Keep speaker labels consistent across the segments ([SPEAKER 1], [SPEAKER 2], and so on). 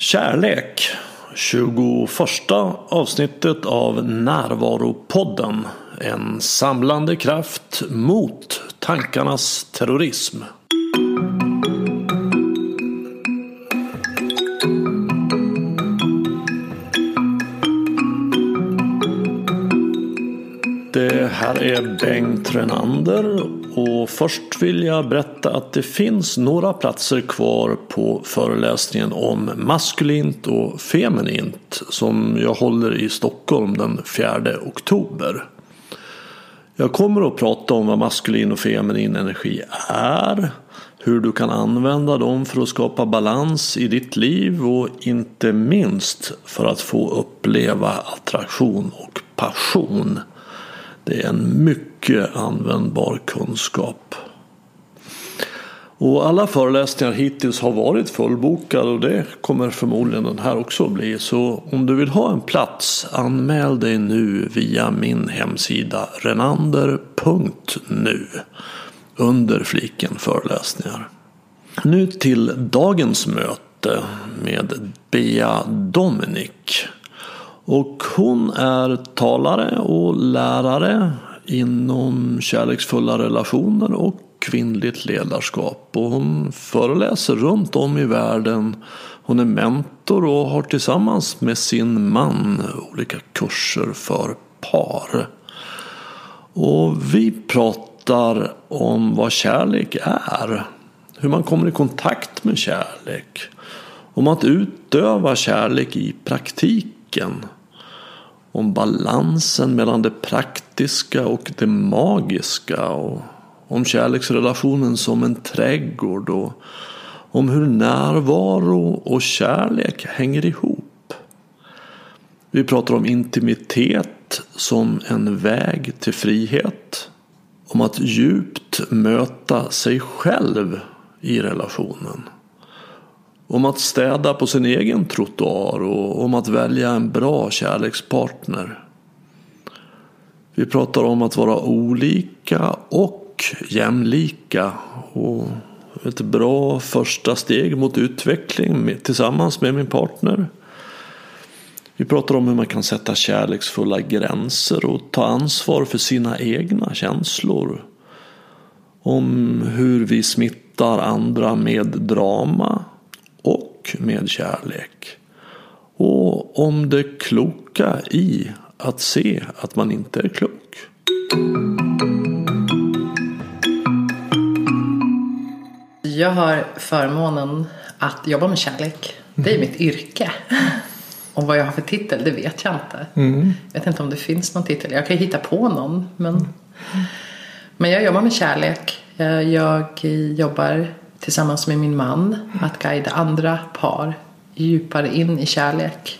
[SPEAKER 1] Kärlek 21 avsnittet av Närvaropodden. En samlande kraft mot tankarnas terrorism. Det här är Bengt Renander och först vill jag berätta att det finns några platser kvar på föreläsningen om maskulint och feminint som jag håller i Stockholm den 4 oktober. Jag kommer att prata om vad maskulin och feminin energi är, hur du kan använda dem för att skapa balans i ditt liv och inte minst för att få uppleva attraktion och passion. Det är en mycket användbar kunskap. Och alla föreläsningar hittills har varit fullbokade och det kommer förmodligen den här också att bli. Så om du vill ha en plats anmäl dig nu via min hemsida renander.nu under fliken föreläsningar. Nu till dagens möte med Bea Dominic. Och hon är talare och lärare inom kärleksfulla relationer och kvinnligt ledarskap. Och hon föreläser runt om i världen. Hon är mentor och har tillsammans med sin man olika kurser för par. Och vi pratar om vad kärlek är. Hur man kommer i kontakt med kärlek. Om att utöva kärlek i praktiken om balansen mellan det praktiska och det magiska. Och om kärleksrelationen som en trädgård. Och om hur närvaro och kärlek hänger ihop. Vi pratar om intimitet som en väg till frihet. Om att djupt möta sig själv i relationen. Om att städa på sin egen trottoar och om att välja en bra kärlekspartner. Vi pratar om att vara olika och jämlika. Och ett bra första steg mot utveckling tillsammans med min partner. Vi pratar om hur man kan sätta kärleksfulla gränser och ta ansvar för sina egna känslor. Om hur vi smittar andra med drama och med kärlek. Och om det kloka i att se att man inte är klok.
[SPEAKER 2] Jag har förmånen att jobba med kärlek. Det är mitt yrke. Och vad jag har för titel, det vet jag inte. Mm. Jag vet inte om det finns någon titel. Jag kan ju hitta på någon. Men, men jag jobbar med kärlek. Jag jobbar tillsammans med min man att guida andra par djupare in i kärlek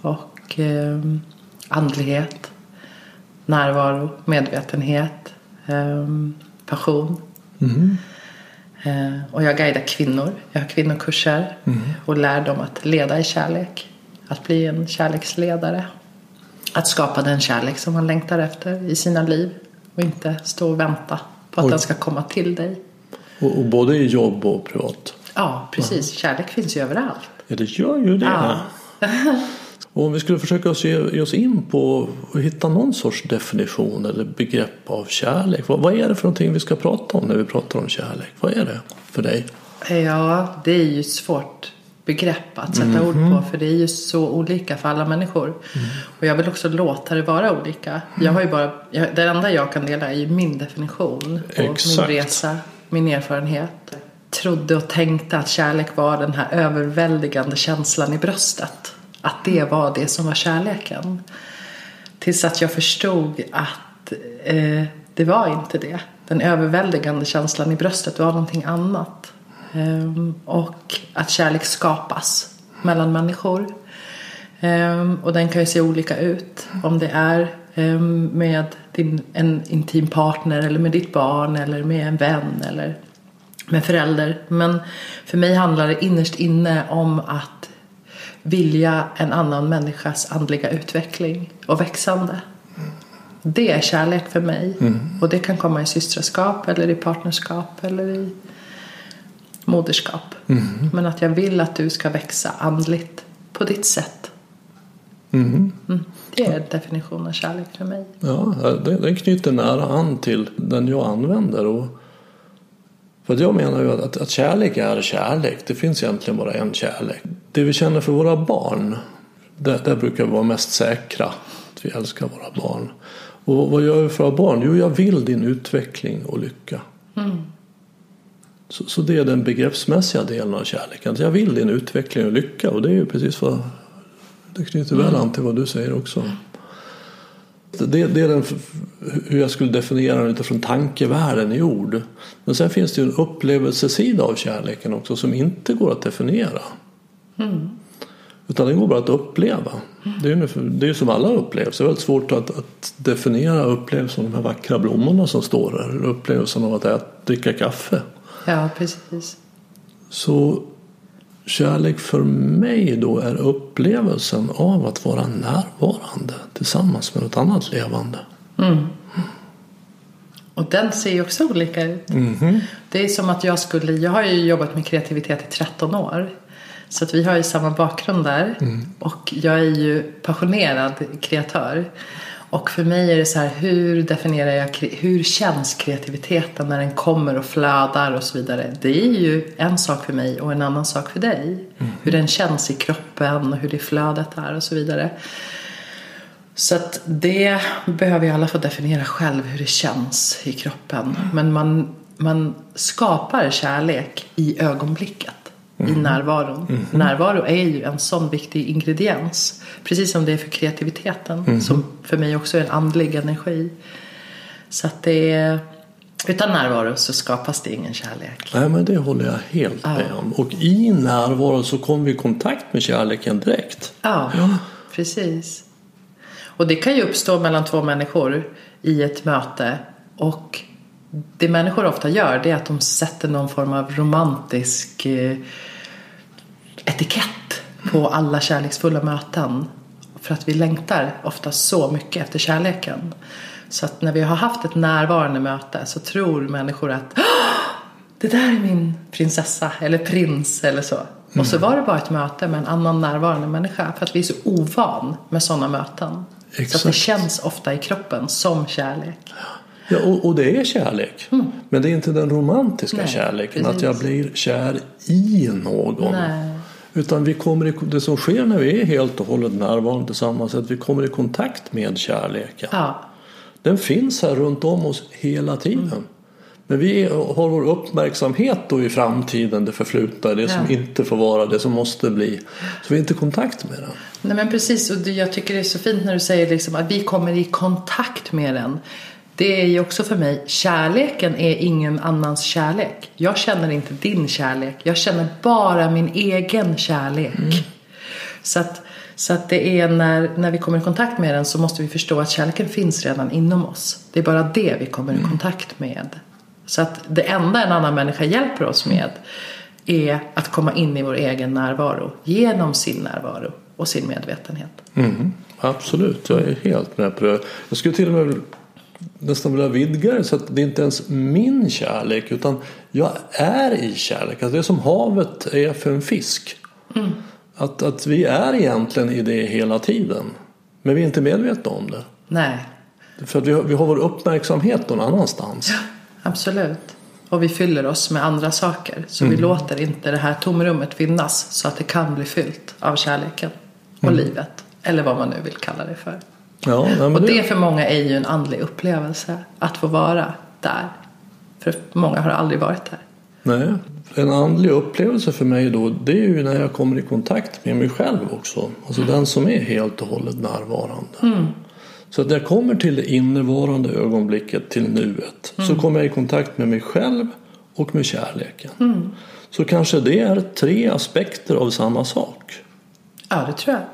[SPEAKER 2] och eh, andlighet, närvaro, medvetenhet, eh, passion. Mm. Eh, och jag guidar kvinnor. Jag har kvinnokurser mm. och lär dem att leda i kärlek. Att bli en kärleksledare. Att skapa den kärlek som man längtar efter i sina liv och inte stå och vänta på att och, den ska komma till dig.
[SPEAKER 1] Och, och både i jobb och privat?
[SPEAKER 2] Ja, precis. Kärlek finns ju överallt.
[SPEAKER 1] Ja, det gör ju det. Ja. och om vi skulle försöka ge oss in på att hitta någon sorts definition eller begrepp av kärlek. Vad, vad är det för någonting vi ska prata om när vi pratar om kärlek? Vad är det för dig?
[SPEAKER 2] Ja, det är ju svårt begrepp att sätta mm. ord på för det är ju så olika för alla människor. Mm. Och jag vill också låta det vara olika. Jag har ju bara, jag, det enda jag kan dela är ju min definition och Exakt. min resa min erfarenhet. Trodde och tänkte att kärlek var den här överväldigande känslan i bröstet. Att det var det som var kärleken. Tills att jag förstod att eh, det var inte det. Den överväldigande känslan i bröstet var någonting annat. Ehm, och att kärlek skapas mellan människor. Ehm, och den kan ju se olika ut. Om det är med din, en intim partner eller med ditt barn eller med en vän eller med förälder. Men för mig handlar det innerst inne om att vilja en annan människas andliga utveckling och växande. Det är kärlek för mig. Mm. Och det kan komma i systraskap eller i partnerskap eller i moderskap. Men att jag vill att du ska växa andligt på ditt sätt. Mm. Det är definitionen av kärlek för mig.
[SPEAKER 1] Ja, den, knyter nära an till den jag använder. Och för att jag menar ju att, att kärlek är kärlek. Det finns egentligen bara en kärlek. Det vi känner för våra barn, där, där brukar vi vara mest säkra. Att vi älskar våra barn. Och vad gör vi för våra barn? Jo, jag vill din utveckling och lycka. Så, så det är den begreppsmässiga delen av kärleken. Att jag vill din utveckling och lycka. Och det är ju precis vad det knyter väl an till vad du säger också. Det, det är den, hur jag skulle definiera den utifrån tankevärlden i ord. Men sen finns det ju en upplevelsesida av kärleken också som inte går att definiera. Utan den går bara att uppleva. Det är ju det är som alla upplevelser. Det är väldigt svårt att, att definiera upplevelsen av de här vackra blommorna som står där. Upplevelsen av att äta, dricka kaffe.
[SPEAKER 2] Ja, precis.
[SPEAKER 1] Så kärlek för mig då är upplevelsen av att vara närvarande tillsammans med något annat levande.
[SPEAKER 2] Och den ser ju också olika ut. Det är som att jag skulle, jag har ju jobbat med kreativitet i 13 år. Så att vi har ju samma bakgrund där. Och jag är ju passionerad kreatör. Och för mig är det så här, hur definierar jag, hur känns kreativiteten när den kommer och flödar och så vidare. Det är ju en sak för mig och en annan sak för dig. Hur den känns i kroppen och hur det flödet är och så vidare. Så att det behöver ju alla få definiera själv hur det känns i kroppen. Men man, man skapar kärlek i ögonblicket. I närvaron. Närvaro är ju en sån viktig ingrediens. Precis som det är för kreativiteten. Som för mig också är en andlig energi. Så att det är... Utan närvaro så skapas det ingen kärlek.
[SPEAKER 1] Nej men det håller jag helt med om. Och i närvaro så kommer vi i kontakt med kärleken direkt.
[SPEAKER 2] Ja, precis. Och det kan ju uppstå mellan två människor i ett möte. Och det människor ofta gör det är att de sätter någon form av romantisk eh, etikett på alla kärleksfulla möten. För att vi längtar ofta så mycket efter kärleken. Så att när vi har haft ett närvarande möte så tror människor att "Åh, det där är min prinsessa eller prins eller så. Och så var det bara ett möte med en annan närvarande människa. För att vi är så ovan med sådana möten. Så att det
[SPEAKER 1] Exakt.
[SPEAKER 2] känns ofta i kroppen som kärlek.
[SPEAKER 1] Ja, och, och det är kärlek. Men det är inte den romantiska
[SPEAKER 2] Nej,
[SPEAKER 1] kärleken.
[SPEAKER 2] precis.
[SPEAKER 1] Att jag blir kär i någon.
[SPEAKER 2] Nej.
[SPEAKER 1] Utan vi kommer i, det som sker när vi är helt och hållet närvarande tillsammans är att vi kommer i kontakt med kärleken.
[SPEAKER 2] Ja,
[SPEAKER 1] Den finns här runt om oss hela tiden. Men vi har vår uppmärksamhet då i framtiden, det förflutna, det som
[SPEAKER 2] Ja.
[SPEAKER 1] inte får vara, det som måste bli. Så vi är inte i kontakt med den.
[SPEAKER 2] Nej men precis och jag tycker det är så fint när du säger liksom att vi kommer i kontakt med den. Det är ju också för mig, kärleken är ingen annans kärlek. Jag känner inte din kärlek, jag känner bara min egen kärlek. Så att, så att det är när, när vi kommer i kontakt med den så måste vi förstå att kärleken finns redan inom oss. Det är bara det vi kommer i kontakt med. Så att det enda en annan människa hjälper oss med är att komma in i vår egen närvaro genom sin närvaro och sin medvetenhet.
[SPEAKER 1] Mm, absolut, jag är helt med på det. Jag skulle till och med nästan vilja vidga det så att det inte ens är min kärlek utan jag är i kärlek. Alltså det är som havet är för en fisk. Att, att vi är egentligen i det hela tiden. Men vi är inte medvetna om det.
[SPEAKER 2] Nej,
[SPEAKER 1] För att vi har, vi har vår uppmärksamhet någon annanstans.
[SPEAKER 2] absolut. Och vi fyller oss med andra saker. Så vi låter inte det här tomrummet finnas så att det kan bli fyllt av kärleken och livet. Eller vad man nu vill kalla det för.
[SPEAKER 1] Ja, nej,
[SPEAKER 2] Och
[SPEAKER 1] det,
[SPEAKER 2] för många är ju en andlig upplevelse. Att få vara där. För många har aldrig varit där.
[SPEAKER 1] nej, en andlig upplevelse för mig då det är ju när jag kommer i kontakt med mig själv också. Alltså den som är helt och hållet närvarande. Så att när jag kommer till det innevarande ögonblicket, till nuet, så kommer jag i kontakt med mig själv och med kärleken. Så kanske det är tre aspekter av samma sak.
[SPEAKER 2] Ja, det tror jag.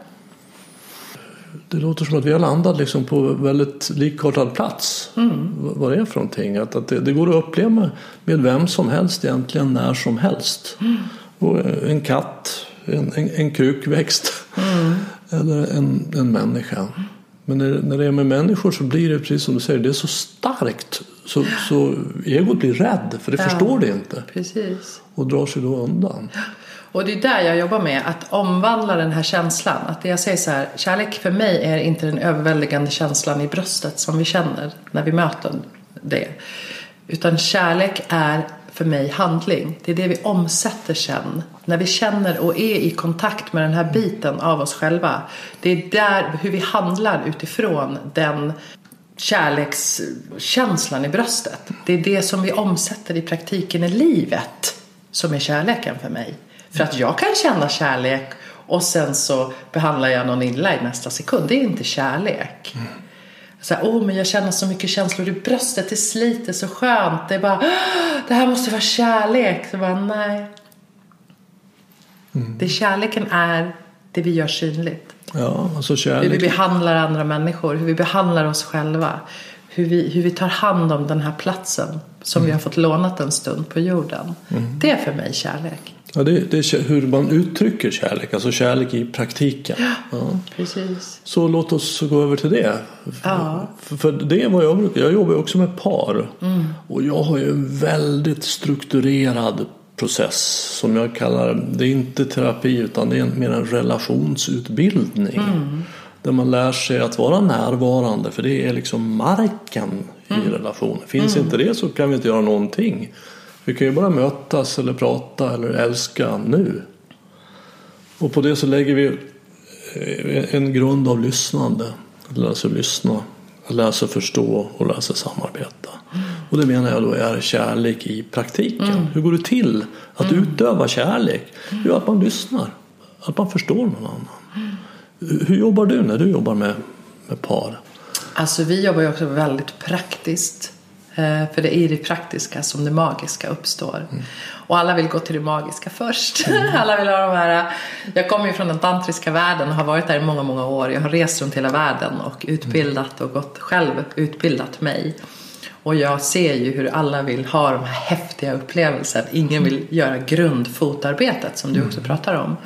[SPEAKER 1] Det låter som att vi har landat liksom på väldigt likartad plats. V- Vad det är för någonting. Att, att det, det går att uppleva med vem som helst egentligen när som helst. Och eh, en katt, en, en, en krukväxt eller en, en människa. Men när, när det är med människor så blir det precis som du säger, det är så starkt. Så, så egot blir rädd för det
[SPEAKER 2] Ja.
[SPEAKER 1] förstår det inte.
[SPEAKER 2] Precis.
[SPEAKER 1] Och drar sig då undan.
[SPEAKER 2] Och det är där jag jobbar med, att omvandla den här känslan. Att jag säger så här, kärlek för mig är inte den överväldigande känslan i bröstet som vi känner när vi möter det. Utan kärlek är för mig handling. Det är det vi omsätter sen. När vi känner och är i kontakt med den här biten av oss själva. Det är där hur vi handlar utifrån den kärlekskänslan i bröstet. Det är det som vi omsätter i praktiken i livet som är kärleken för mig. För att jag kan känna kärlek och sen så behandlar jag någon illa i nästa sekund. Det är inte kärlek. Så här, oh, men jag känner så mycket känslor i bröstet, det sliter så skönt. Det är bara, "Åh, det här måste vara kärlek. Så bara, nej. Det kärleken är det vi gör synligt.
[SPEAKER 1] Ja, alltså
[SPEAKER 2] Hur vi
[SPEAKER 1] kärlek.
[SPEAKER 2] behandlar andra människor, hur vi behandlar oss själva. Hur vi, hur vi tar hand om den här platsen som vi har fått lånat en stund på jorden. Det är för mig kärlek.
[SPEAKER 1] Ja, det, det är hur man uttrycker kärlek, alltså kärlek i praktiken. Ja.
[SPEAKER 2] Precis.
[SPEAKER 1] Så låt oss gå över till det.
[SPEAKER 2] Ja.
[SPEAKER 1] För, för det är vad jag brukar, jag jobbar också med par. Och jag har ju en väldigt strukturerad process som jag kallar, det är inte terapi utan det är mer en relationsutbildning. Där man lär sig att vara närvarande för det är liksom marken i relationen. Finns inte det så kan vi inte göra någonting. Vi kan ju bara mötas eller prata eller älska nu. Och på det så lägger vi eh, en grund av lyssnande. Att lära sig lyssna, att lära sig förstå och lära sig samarbeta. Och det menar jag då är kärlek i praktiken. Hur går det till att utöva kärlek? Jo, att man lyssnar. Att man förstår någon annan. Hur jobbar du när du jobbar med, med par?
[SPEAKER 2] Alltså vi jobbar ju också väldigt praktiskt. Eh, För det är i det praktiska som det magiska uppstår. Och alla vill gå till det magiska först. alla vill ha de här... Jag kommer ju från den tantriska världen och har varit där i många, många år. Jag har rest runt hela världen och utbildat och gått själv utbildat mig. Och jag ser ju hur alla vill ha de här häftiga upplevelserna. Ingen vill göra grundfotarbetet som du också pratar om.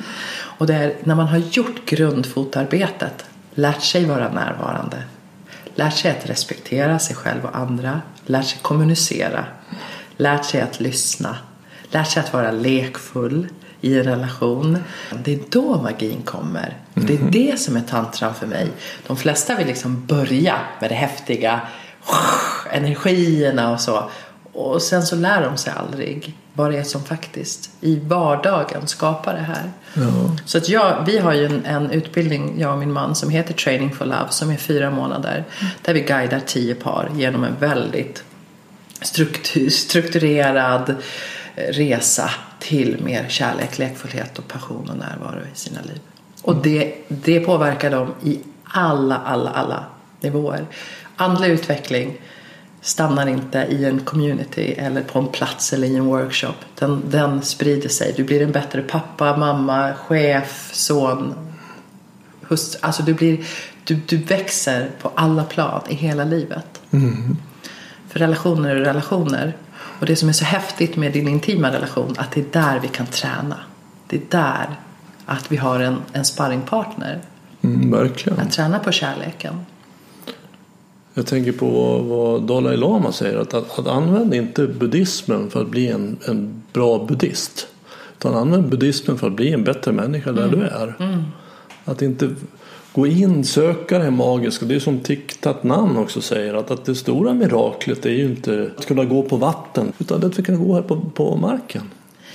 [SPEAKER 2] Och det är när man har gjort grundfotarbetet, lärt sig vara närvarande, lärt sig att respektera sig själv och andra, lärt sig kommunicera, lärt sig att lyssna, lärt sig att vara lekfull i en relation. Det är då magin kommer. Det är det som är tantran för mig. De flesta vill liksom börja med det häftiga, energierna och så. Och sen så lär de sig aldrig vad det är som faktiskt i vardagen skapar det här. Så att jag, vi har ju en, en utbildning, jag och min man, som heter Training for Love som är fyra månader. Där vi guidar tio par genom en väldigt struktur, strukturerad eh, resa till mer kärlek, lekfullhet och passion och närvaro i sina liv. Och det, det påverkar dem i alla, alla, alla nivåer. Andlig utveckling stannar inte i en community eller på en plats eller i en workshop. Den, den sprider sig. Du blir en bättre pappa, mamma, chef, son, hustru. Alltså du, blir, du, du växer på alla plan i hela livet. För relationer är relationer. Och det som är så häftigt med din intima relation att det är där vi kan träna. Det är där att vi har en, en sparringpartner.
[SPEAKER 1] Mm, verkligen.
[SPEAKER 2] Att träna på kärleken.
[SPEAKER 1] Jag tänker på vad, Dalai Lama säger. Att, att, att använd inte buddhismen för att bli en, en bra buddhist. Utan använd buddhismen för att bli en bättre människa där du är. Att inte gå in, söka det magiska. Det är som Thich Nhat Hanh också säger. Att, att det stora miraklet är ju inte att kunna gå på vatten. Utan att vi kan gå här på, på marken.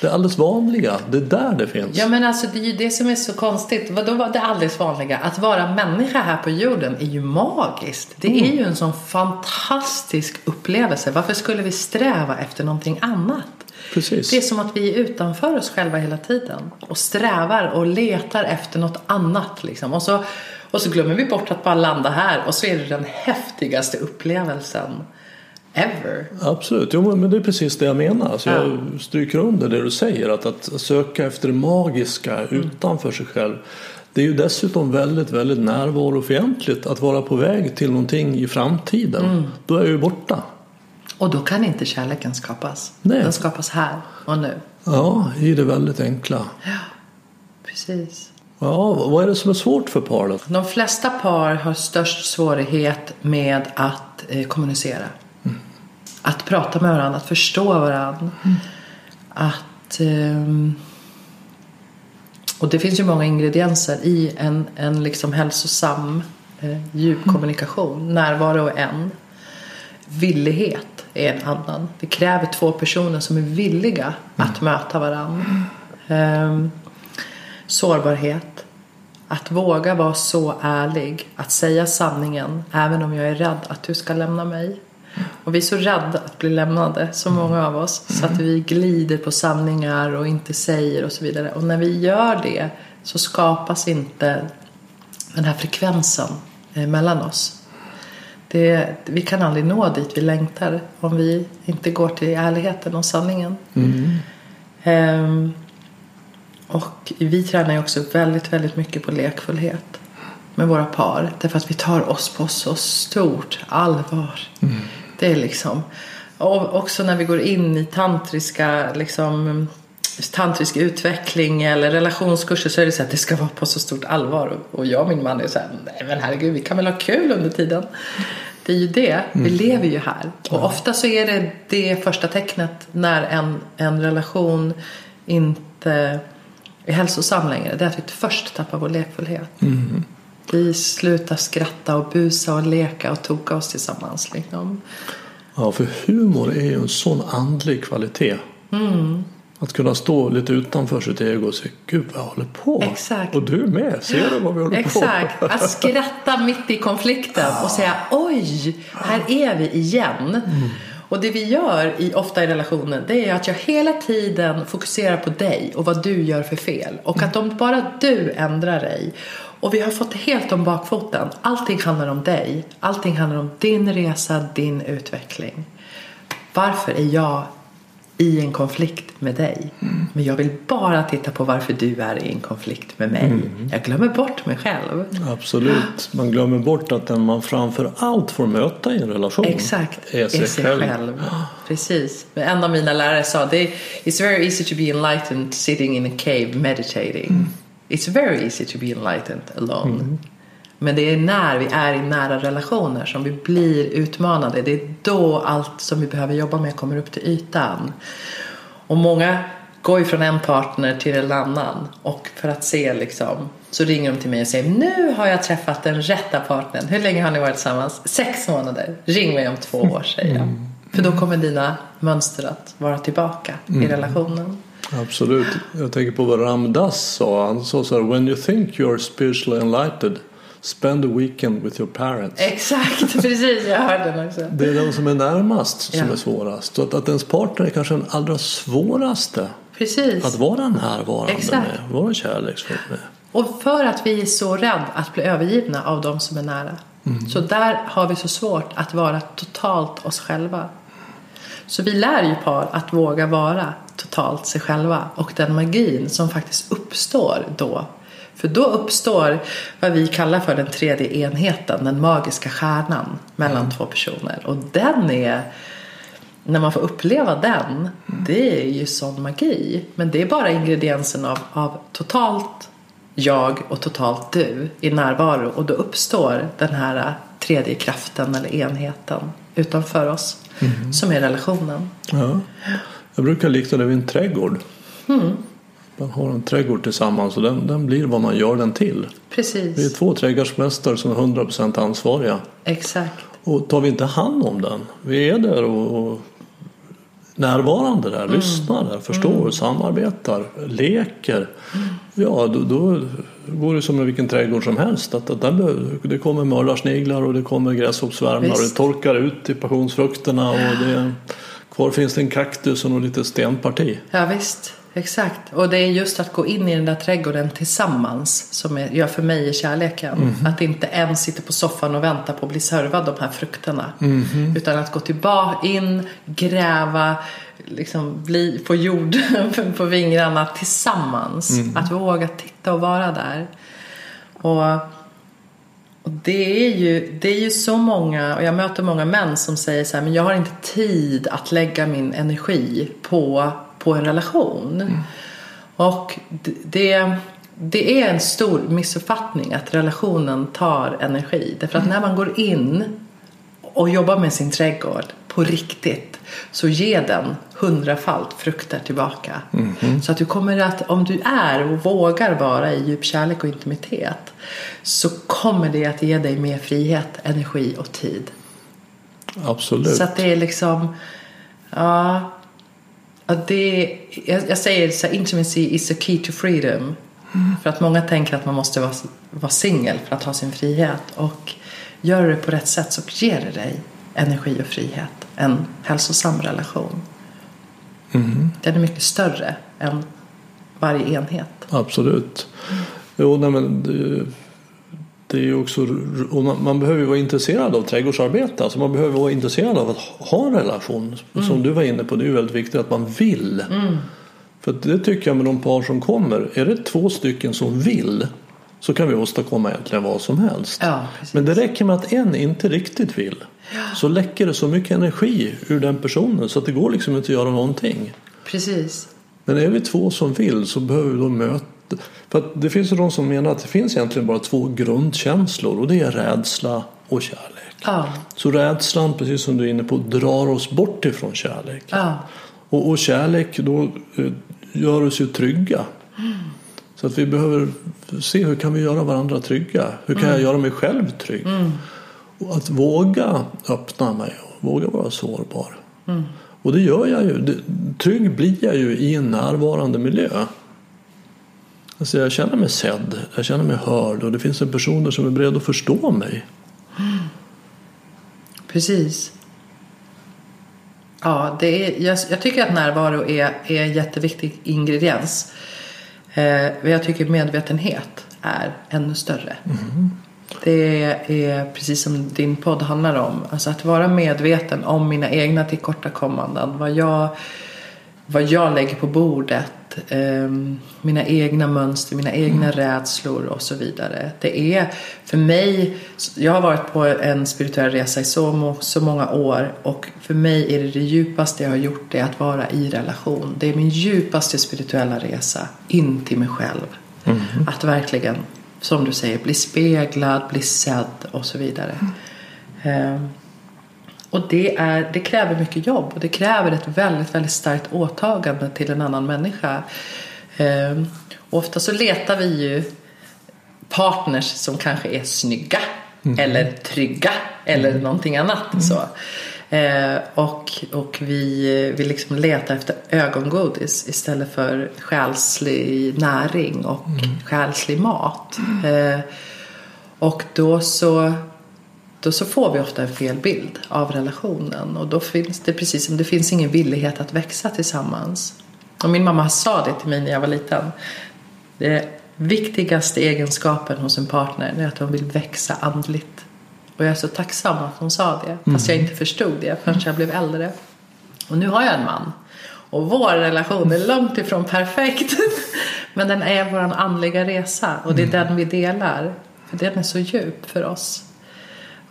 [SPEAKER 1] Det alldeles vanliga. Det är där det finns.
[SPEAKER 2] Ja men alltså det är ju det som är så konstigt. Vadå var det alldeles vanliga? Att vara människa här på jorden är ju magiskt. Det är ju en sån fantastisk upplevelse. Varför skulle vi sträva efter någonting annat?
[SPEAKER 1] Precis.
[SPEAKER 2] Det är som att vi är utanför oss själva hela tiden. Och strävar och letar efter något annat. Liksom. Och, så, och så glömmer vi bort att bara landa här. Och så är det den häftigaste upplevelsen ever.
[SPEAKER 1] Absolut, jo, men det är precis det jag menar. Alltså
[SPEAKER 2] Ja.
[SPEAKER 1] Jag stryker under det du säger. Att, att söka efter det magiska utanför sig själv. Det är ju dessutom väldigt, väldigt närvarofientligt att vara på väg till någonting i framtiden. Då är jag ju borta.
[SPEAKER 2] Och då kan inte kärleken skapas.
[SPEAKER 1] Nej.
[SPEAKER 2] Den skapas här och nu.
[SPEAKER 1] Ja, i det väldigt enkla.
[SPEAKER 2] Precis.
[SPEAKER 1] Ja, vad är det som är svårt för par då?
[SPEAKER 2] De flesta par har störst svårighet med att eh, kommunicera. Att prata med varandra, att förstå varandra. Att... ehm, och det finns ju många ingredienser i en, en liksom hälsosam eh, djup kommunikation. Närvaro är en. Villighet är en annan. Det kräver två personer som är villiga att möta varandra. Ehm, sårbarhet. Att våga vara så ärlig. Att säga sanningen även om jag är rädd att du ska lämna mig. Och vi är så rädda att bli lämnade, så många av oss. Så att vi glider på sanningar och inte säger och så vidare. Och när vi gör det så skapas inte den här frekvensen eh, mellan oss. Det, vi kan aldrig nå dit vi längtar om vi inte går till ärligheten och sanningen. Ehm, och vi tränar ju också väldigt, väldigt mycket på lekfullhet med våra par. Därför att vi tar oss på så stort allvar. Det är liksom... Och också när vi går in i tantriska liksom, tantrisk utveckling eller relationskurser så är det så att det ska vara på så stort allvar. Och- jag och min man är så här, nej men herregud, vi kan väl ha kul under tiden. Det är ju det, vi lever ju här. Och ofta så är det det första tecknet när en, en relation inte är hälsosam längre. Det är att vi först tappar vår lekfullhet. Vi slutar skratta och busa och leka och toka oss tillsammans. Liksom.
[SPEAKER 1] Ja, för humor är ju en sån andlig kvalitet. Att kunna stå lite utanför sitt ego och säga Gud vad jag håller på.
[SPEAKER 2] Exakt.
[SPEAKER 1] Och du med, ser du vad vi håller
[SPEAKER 2] Exakt,
[SPEAKER 1] på
[SPEAKER 2] att skratta mitt i konflikten och säga oj, här är vi igen. Och det vi gör i, ofta i relationen det är att jag hela tiden fokuserar på dig och vad du gör för fel. Och att om bara du ändrar dig och vi har fått det helt om bakfoten. Allting handlar om dig. Allting handlar om din resa, din utveckling. Varför är jag i en konflikt med dig? Men jag vill bara titta på varför du är i en konflikt med mig. Jag glömmer bort mig själv.
[SPEAKER 1] Absolut. Man glömmer bort att den man framför allt får möta i en relation
[SPEAKER 2] Exakt,
[SPEAKER 1] är sig, själv.
[SPEAKER 2] Precis. Men en av mina lärare sa det It's very easy to be enlightened sitting in a cave meditating. It's very easy to be enlightened alone. Men det är när vi är i nära relationer som vi blir utmanade. Det är då allt som vi behöver jobba med kommer upp till ytan. Och många går ju från en partner till en annan. Och för att se liksom så ringer de till mig och säger nu har jag träffat den rätta partnern. Hur länge har ni varit tillsammans? Sex månader. Ring mig om två år säger jag. För då kommer dina mönster att vara tillbaka i relationen.
[SPEAKER 1] Absolut. Jag tänker på vad Ramdas sa. Han sa så här When you think you're spiritually enlightened Spend a weekend with your parents.
[SPEAKER 2] Exakt, precis. Jag hörde den också.
[SPEAKER 1] Det är de som är närmast som
[SPEAKER 2] Ja.
[SPEAKER 1] är svårast. Så att, att ens partner är kanske den allra svåraste
[SPEAKER 2] Precis.
[SPEAKER 1] att vara närvarande
[SPEAKER 2] Exakt.
[SPEAKER 1] med. Vara kärleksfull med.
[SPEAKER 2] Och för att vi är så rädda att bli övergivna av de som är nära. Så där har vi så svårt att vara totalt oss själva. Så vi lär ju par att våga vara totalt sig själva. Och den magin som faktiskt uppstår då. För då uppstår vad vi kallar för den tredje enheten, den magiska stjärnan mellan två personer. Och den är, när man får uppleva den, det är ju sån magi. Men det är bara ingrediensen av, av totalt jag och totalt du i närvaro. Och då uppstår den här tredje kraften eller enheten utanför oss. Som är relationen.
[SPEAKER 1] Ja. Jag brukar likna det vid en trädgård.
[SPEAKER 2] Mm.
[SPEAKER 1] Man har en trädgård tillsammans och den, den blir vad man gör den till. Vi är
[SPEAKER 2] Precis,
[SPEAKER 1] två trädgårdsmästare som är 100% ansvariga.
[SPEAKER 2] exakt.
[SPEAKER 1] Och tar vi inte hand om den, vi är där och, och närvarande där, lyssnar där, förstår, samarbetar, leker. Ja, då, då går det som med vilken trädgård som helst. Att, att det kommer mördarsniglar och det kommer gräshoppsvärmar och det torkar ut i passionsfrukterna och det, kvar finns det en kaktus och litet stenparti.
[SPEAKER 2] Ja visst, exakt. Och det är just att gå in i den där trädgården tillsammans som är, gör för mig i kärleken. Att inte en sitter på soffan och väntar på att bli servad de här frukterna. Utan att gå tillbaka in, gräva, liksom bli på jord på vingrarna tillsammans. Att våga titta och vara där. Och och det är, ju, det är ju så många, och jag möter många män som säger så här, men jag har inte tid att lägga min energi på, på en relation. Och det, det, är en stor missuppfattning att relationen tar energi. Därför att när man går in och jobbar med sin trädgård på riktigt så ger den hundrafalt frukter tillbaka. Så att du kommer att, om du är och vågar vara i djup kärlek och intimitet så kommer det att ge dig mer frihet, energi och tid.
[SPEAKER 1] Absolut.
[SPEAKER 2] Så att det är liksom, ja, att det, jag, jag säger så här, intimacy is a key to freedom. För att många tänker att man måste vara, vara singel för att ha sin frihet. Och gör du det på rätt sätt så ger det dig energi och frihet. En hälsosam relation. Den är mycket större än varje enhet.
[SPEAKER 1] Absolut. Jo, nej, men det, är ju också, man, man behöver vara intresserad av trädgårdsarbete. Alltså man behöver vara intresserad av att ha en relation. Som du var inne på, det är ju väldigt viktigt att man vill. För att det tycker jag med de par som kommer. Är det två stycken som vill så kan vi åstadkomma egentligen vad som helst.
[SPEAKER 2] Ja.
[SPEAKER 1] Men det räcker med att en inte riktigt vill. Så läcker det så mycket energi ur den personen så att det går liksom inte att göra någonting.
[SPEAKER 2] Precis.
[SPEAKER 1] Men är vi två som vill så behöver vi då möta. För det finns ju de som menar att det finns egentligen bara två grundkänslor och det är rädsla och kärlek.
[SPEAKER 2] Ja.
[SPEAKER 1] Så rädslan, precis som du är inne på, drar oss bort ifrån kärlek.
[SPEAKER 2] Ja.
[SPEAKER 1] Och, och kärlek då eh, gör oss ju trygga. Så att vi behöver se hur kan vi göra varandra trygga? Hur kan jag göra mig själv trygg? Och att våga öppna mig och våga vara sårbar. Och det gör jag ju. Trygg blir jag ju i en närvarande miljö. Alltså jag känner mig sedd, jag känner mig hörd och det finns en person där som är beredd att förstå mig.
[SPEAKER 2] Precis. Ja, det är, jag, jag tycker att närvaro är, är en jätteviktig ingrediens. Eh, jag tycker medvetenhet är ännu större. Det är precis som din podd handlar om. Alltså att vara medveten om mina egna tillkortakommanden. Vad jag, vad jag lägger på bordet. Eh, mina egna mönster, mina egna rädslor och så vidare. Det är för mig, jag har varit på en spirituell resa i så, så många år och för mig är det det djupaste jag har gjort det att vara i relation. Det är min djupaste spirituella resa in till mig själv. Att verkligen, som du säger, bli speglad, bli sedd och så vidare. Eh, och det, är, det kräver mycket jobb och det kräver ett väldigt, väldigt starkt åtagande till en annan människa. Eh, och ofta så letar vi ju partners som kanske är snygga eller trygga eller någonting annat. Så. Eh, och, och vi, vi liksom letar efter ögongodis istället för själslig näring och själslig mat. Eh, och då så då så får vi ofta en fel bild av relationen och då finns det precis som det finns ingen villighet att växa tillsammans. Och min mamma sa det till mig när jag var liten. Det viktigaste egenskapen hos en partner är att de vill växa andligt. Och jag är så tacksam att hon sa det, fast jag inte förstod det förrän jag blev äldre. Och nu har jag en man. Och vår relation är långt ifrån perfekt. Men den är vår andliga resa och det är den vi delar. För den är så djup för oss.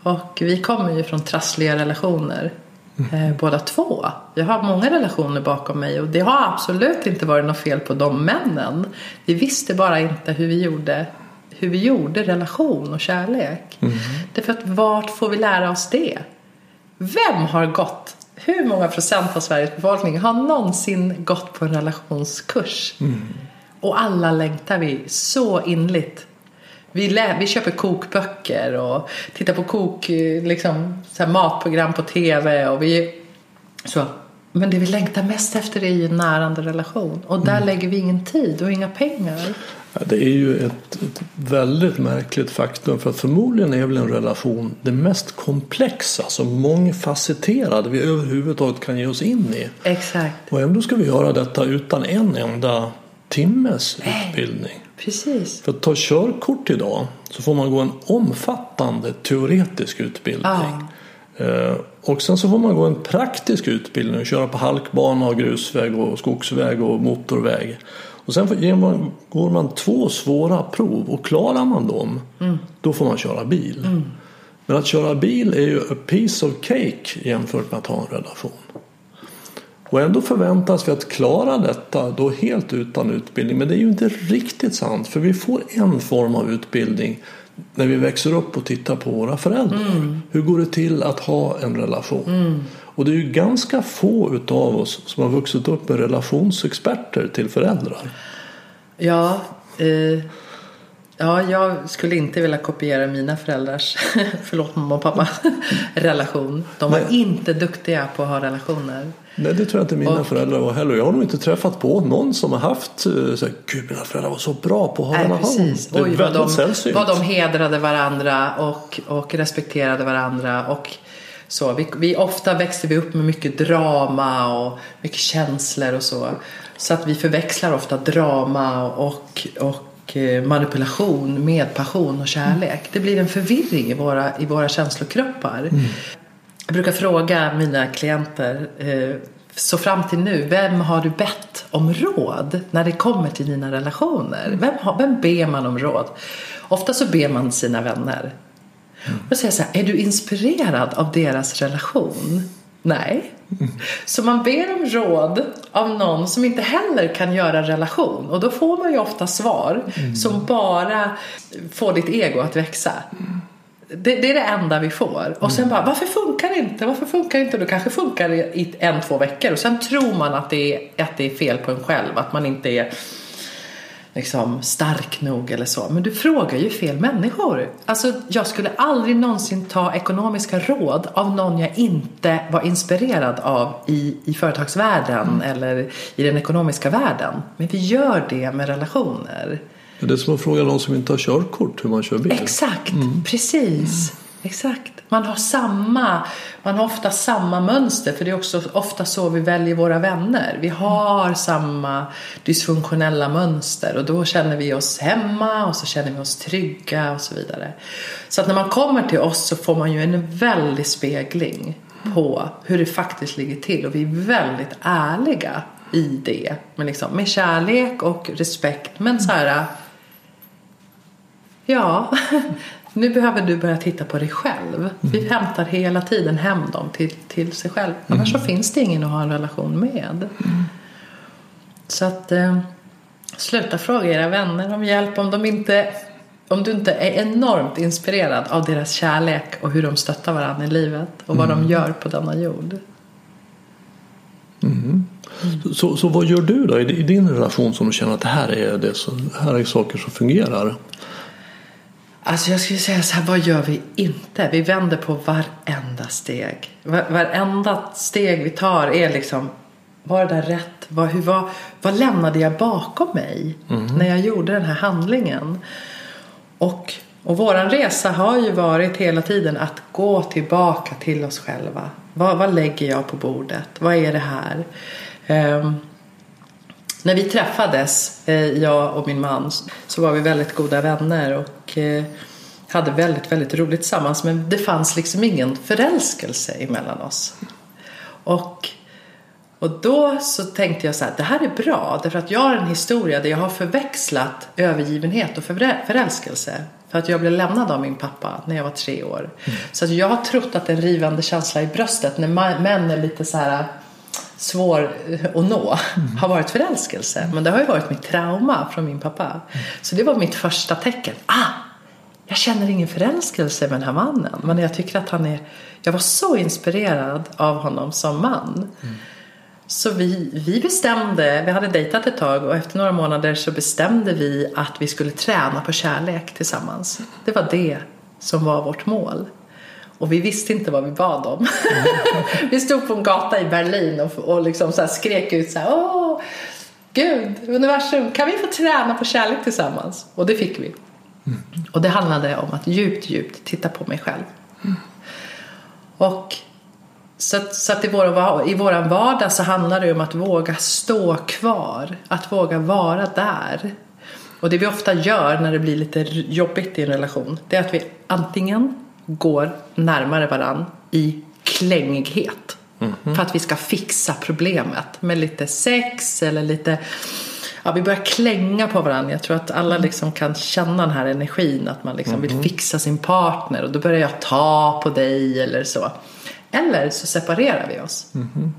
[SPEAKER 2] Och vi kommer ju från trassliga relationer. Eh, båda två. Jag har många relationer bakom mig och det har absolut inte varit något fel på de männen. Vi visste bara inte hur vi gjorde, hur vi gjorde relation och kärlek. Därför att vart får vi lära oss det? Vem har gått, hur många procent av Sveriges befolkning har någonsin gått på en relationskurs? Och alla längtar vi så inligt vi, lä- vi köper kokböcker och tittar på kok, liksom, så matprogram på tv. Och vi, så. Men det vi längtar mest efter är ju en närande relation. Och där lägger vi ingen tid och inga pengar.
[SPEAKER 1] Ja, Det är ju ett, ett väldigt märkligt faktum för att förmodligen är väl en relation det mest komplexa, så mångfacetterade vi överhuvudtaget kan ge oss in i.
[SPEAKER 2] Exakt.
[SPEAKER 1] Och ändå ska vi göra detta utan en enda timmes
[SPEAKER 2] Nej.
[SPEAKER 1] utbildning.
[SPEAKER 2] Precis.
[SPEAKER 1] För att ta körkort idag så får man gå en omfattande teoretisk utbildning. Eh, Och sen så får man gå en praktisk utbildning och köra på halkbana och grusväg och skogsväg och motorväg. Och sen man, går man två svåra prov och klarar man dem då får man köra bil. Men att köra bil är ju a piece of cake jämfört med att ha en relation. Och ändå förväntas vi att klara detta då helt utan utbildning. Men det är ju inte riktigt sant för vi får en form av utbildning när vi växer upp och tittar på våra föräldrar. Mm. Hur går det till att ha en relation? Mm. Och det är ju ganska få utav oss som har vuxit upp med relationsexperter till föräldrar.
[SPEAKER 2] Ja, eh, ja, jag skulle inte vilja kopiera mina föräldrars, förlåt mamma och pappa, relation. De var Nej. inte duktiga på att ha relationer.
[SPEAKER 1] Nej, det tror jag inte mina och, föräldrar var heller. Jag har nog inte träffat på någon som har haft eh, så här, Gud, mina föräldrar var så bra på att ha relation. Precis. Det är Oj,
[SPEAKER 2] vad de, sällsynt. vad de hedrade varandra och, och respekterade varandra. Och så. Vi, vi, ofta växte vi upp med mycket drama och mycket känslor och så. Så att vi förväxlar ofta drama och, och eh, manipulation med passion och kärlek. Det blir en förvirring i våra, i våra känslokroppar. Mm. Jag brukar fråga mina klienter eh, så fram till nu, vem har du bett om råd när det kommer till dina relationer? Vem, har, vem ber man om råd? Ofta så ber man sina vänner. Mm. Och säger så här, är du inspirerad av deras relation? Nej. Så man ber om råd av någon som inte heller kan göra relation. Och då får man ju ofta svar mm. som bara får ditt ego att växa. Det, det, är det enda vi får. Och sen mm. bara, varför funkar det inte? Varför funkar det inte? Då kanske funkar det i en, två veckor. Och sen tror man att det, är, att det är fel på en själv. Att man inte är liksom stark nog eller så. Men du frågar ju fel människor. Alltså, jag skulle aldrig någonsin ta ekonomiska råd av någon jag inte var inspirerad av i, i företagsvärlden mm. eller i den ekonomiska världen. Men vi gör det med relationer.
[SPEAKER 1] Det är som att fråga någon som inte har körkort hur man kör bil.
[SPEAKER 2] Exakt, mm. precis. Mm. Exakt. Man har samma, man har ofta samma mönster för det är också ofta så vi väljer våra vänner. Vi har samma dysfunktionella mönster och då känner vi oss hemma och så känner vi oss trygga och så vidare. Så att när man kommer till oss så får man ju en väldig spegling på hur det faktiskt ligger till och vi är väldigt ärliga i det. Men liksom, med kärlek och respekt men så här Ja, nu behöver du börja titta på dig själv. Mm. Vi hämtar hela tiden hem dem till, till sig själv. Annars mm. så finns det ingen att ha en relation med. Mm. Så att eh, sluta fråga era vänner om hjälp om de inte om du inte är enormt inspirerad av deras kärlek och hur de stöttar varandra i livet och vad de mm. gör på denna jord.
[SPEAKER 1] Mm. Så, så vad gör du då i din relation som du känner att det här är, det som, här är saker som fungerar?
[SPEAKER 2] Alltså jag skulle säga så här, vad gör vi inte? Vi vänder på varenda steg. Varenda steg vi tar är liksom, var det där rätt? Vad, hur, vad, vad lämnade jag bakom mig mm. när jag gjorde den här handlingen? Och, och våran resa har ju varit hela tiden att gå tillbaka till oss själva. Vad, vad lägger jag på bordet? Vad är det här? Um, när vi träffades, eh, jag och min man, så var vi väldigt goda vänner och eh, hade väldigt, väldigt roligt tillsammans. Men det fanns liksom ingen förälskelse emellan oss. Och, och då så tänkte jag så här, det här är bra. Därför att jag har en historia där jag har förväxlat övergivenhet och förälskelse. För att jag blev lämnad av min pappa när jag var tre år. Mm. Så att jag har trott att en rivande känsla i bröstet när män är lite så här svår att nå mm. har varit förälskelse. Men det har ju varit mitt trauma från min pappa. Mm. Så det var mitt första tecken. Ah! Jag känner ingen förälskelse med den här mannen. Men jag tycker att han är... Jag var så inspirerad av honom som man. Mm. Så vi, vi bestämde, vi hade dejtat ett tag och efter några månader så bestämde vi att vi skulle träna på kärlek tillsammans. Det var det som var vårt mål. Och vi visste inte vad vi bad om. vi stod på en gata i Berlin och, och liksom så skrek ut så här, Åh, Gud, universum, kan vi få träna på kärlek tillsammans? Och det fick vi. Mm. Och det handlade om att djupt, djupt titta på mig själv. Mm. Och så, så att i vår, i våran vardag så handlar det om att våga stå kvar. Att våga vara där. Och det vi ofta gör när det blir lite jobbigt i en relation, det är att vi antingen går närmare varann i klängighet. Mm -hmm. För att vi ska fixa problemet med lite sex eller lite Ja, vi börjar klänga på varandra. Jag tror att alla liksom kan känna den här energin. Att man liksom mm -hmm. vill mhm. fixa sin partner. Och då börjar jag ta på dig eller så. Eller så separerar vi oss. Mm -hmm.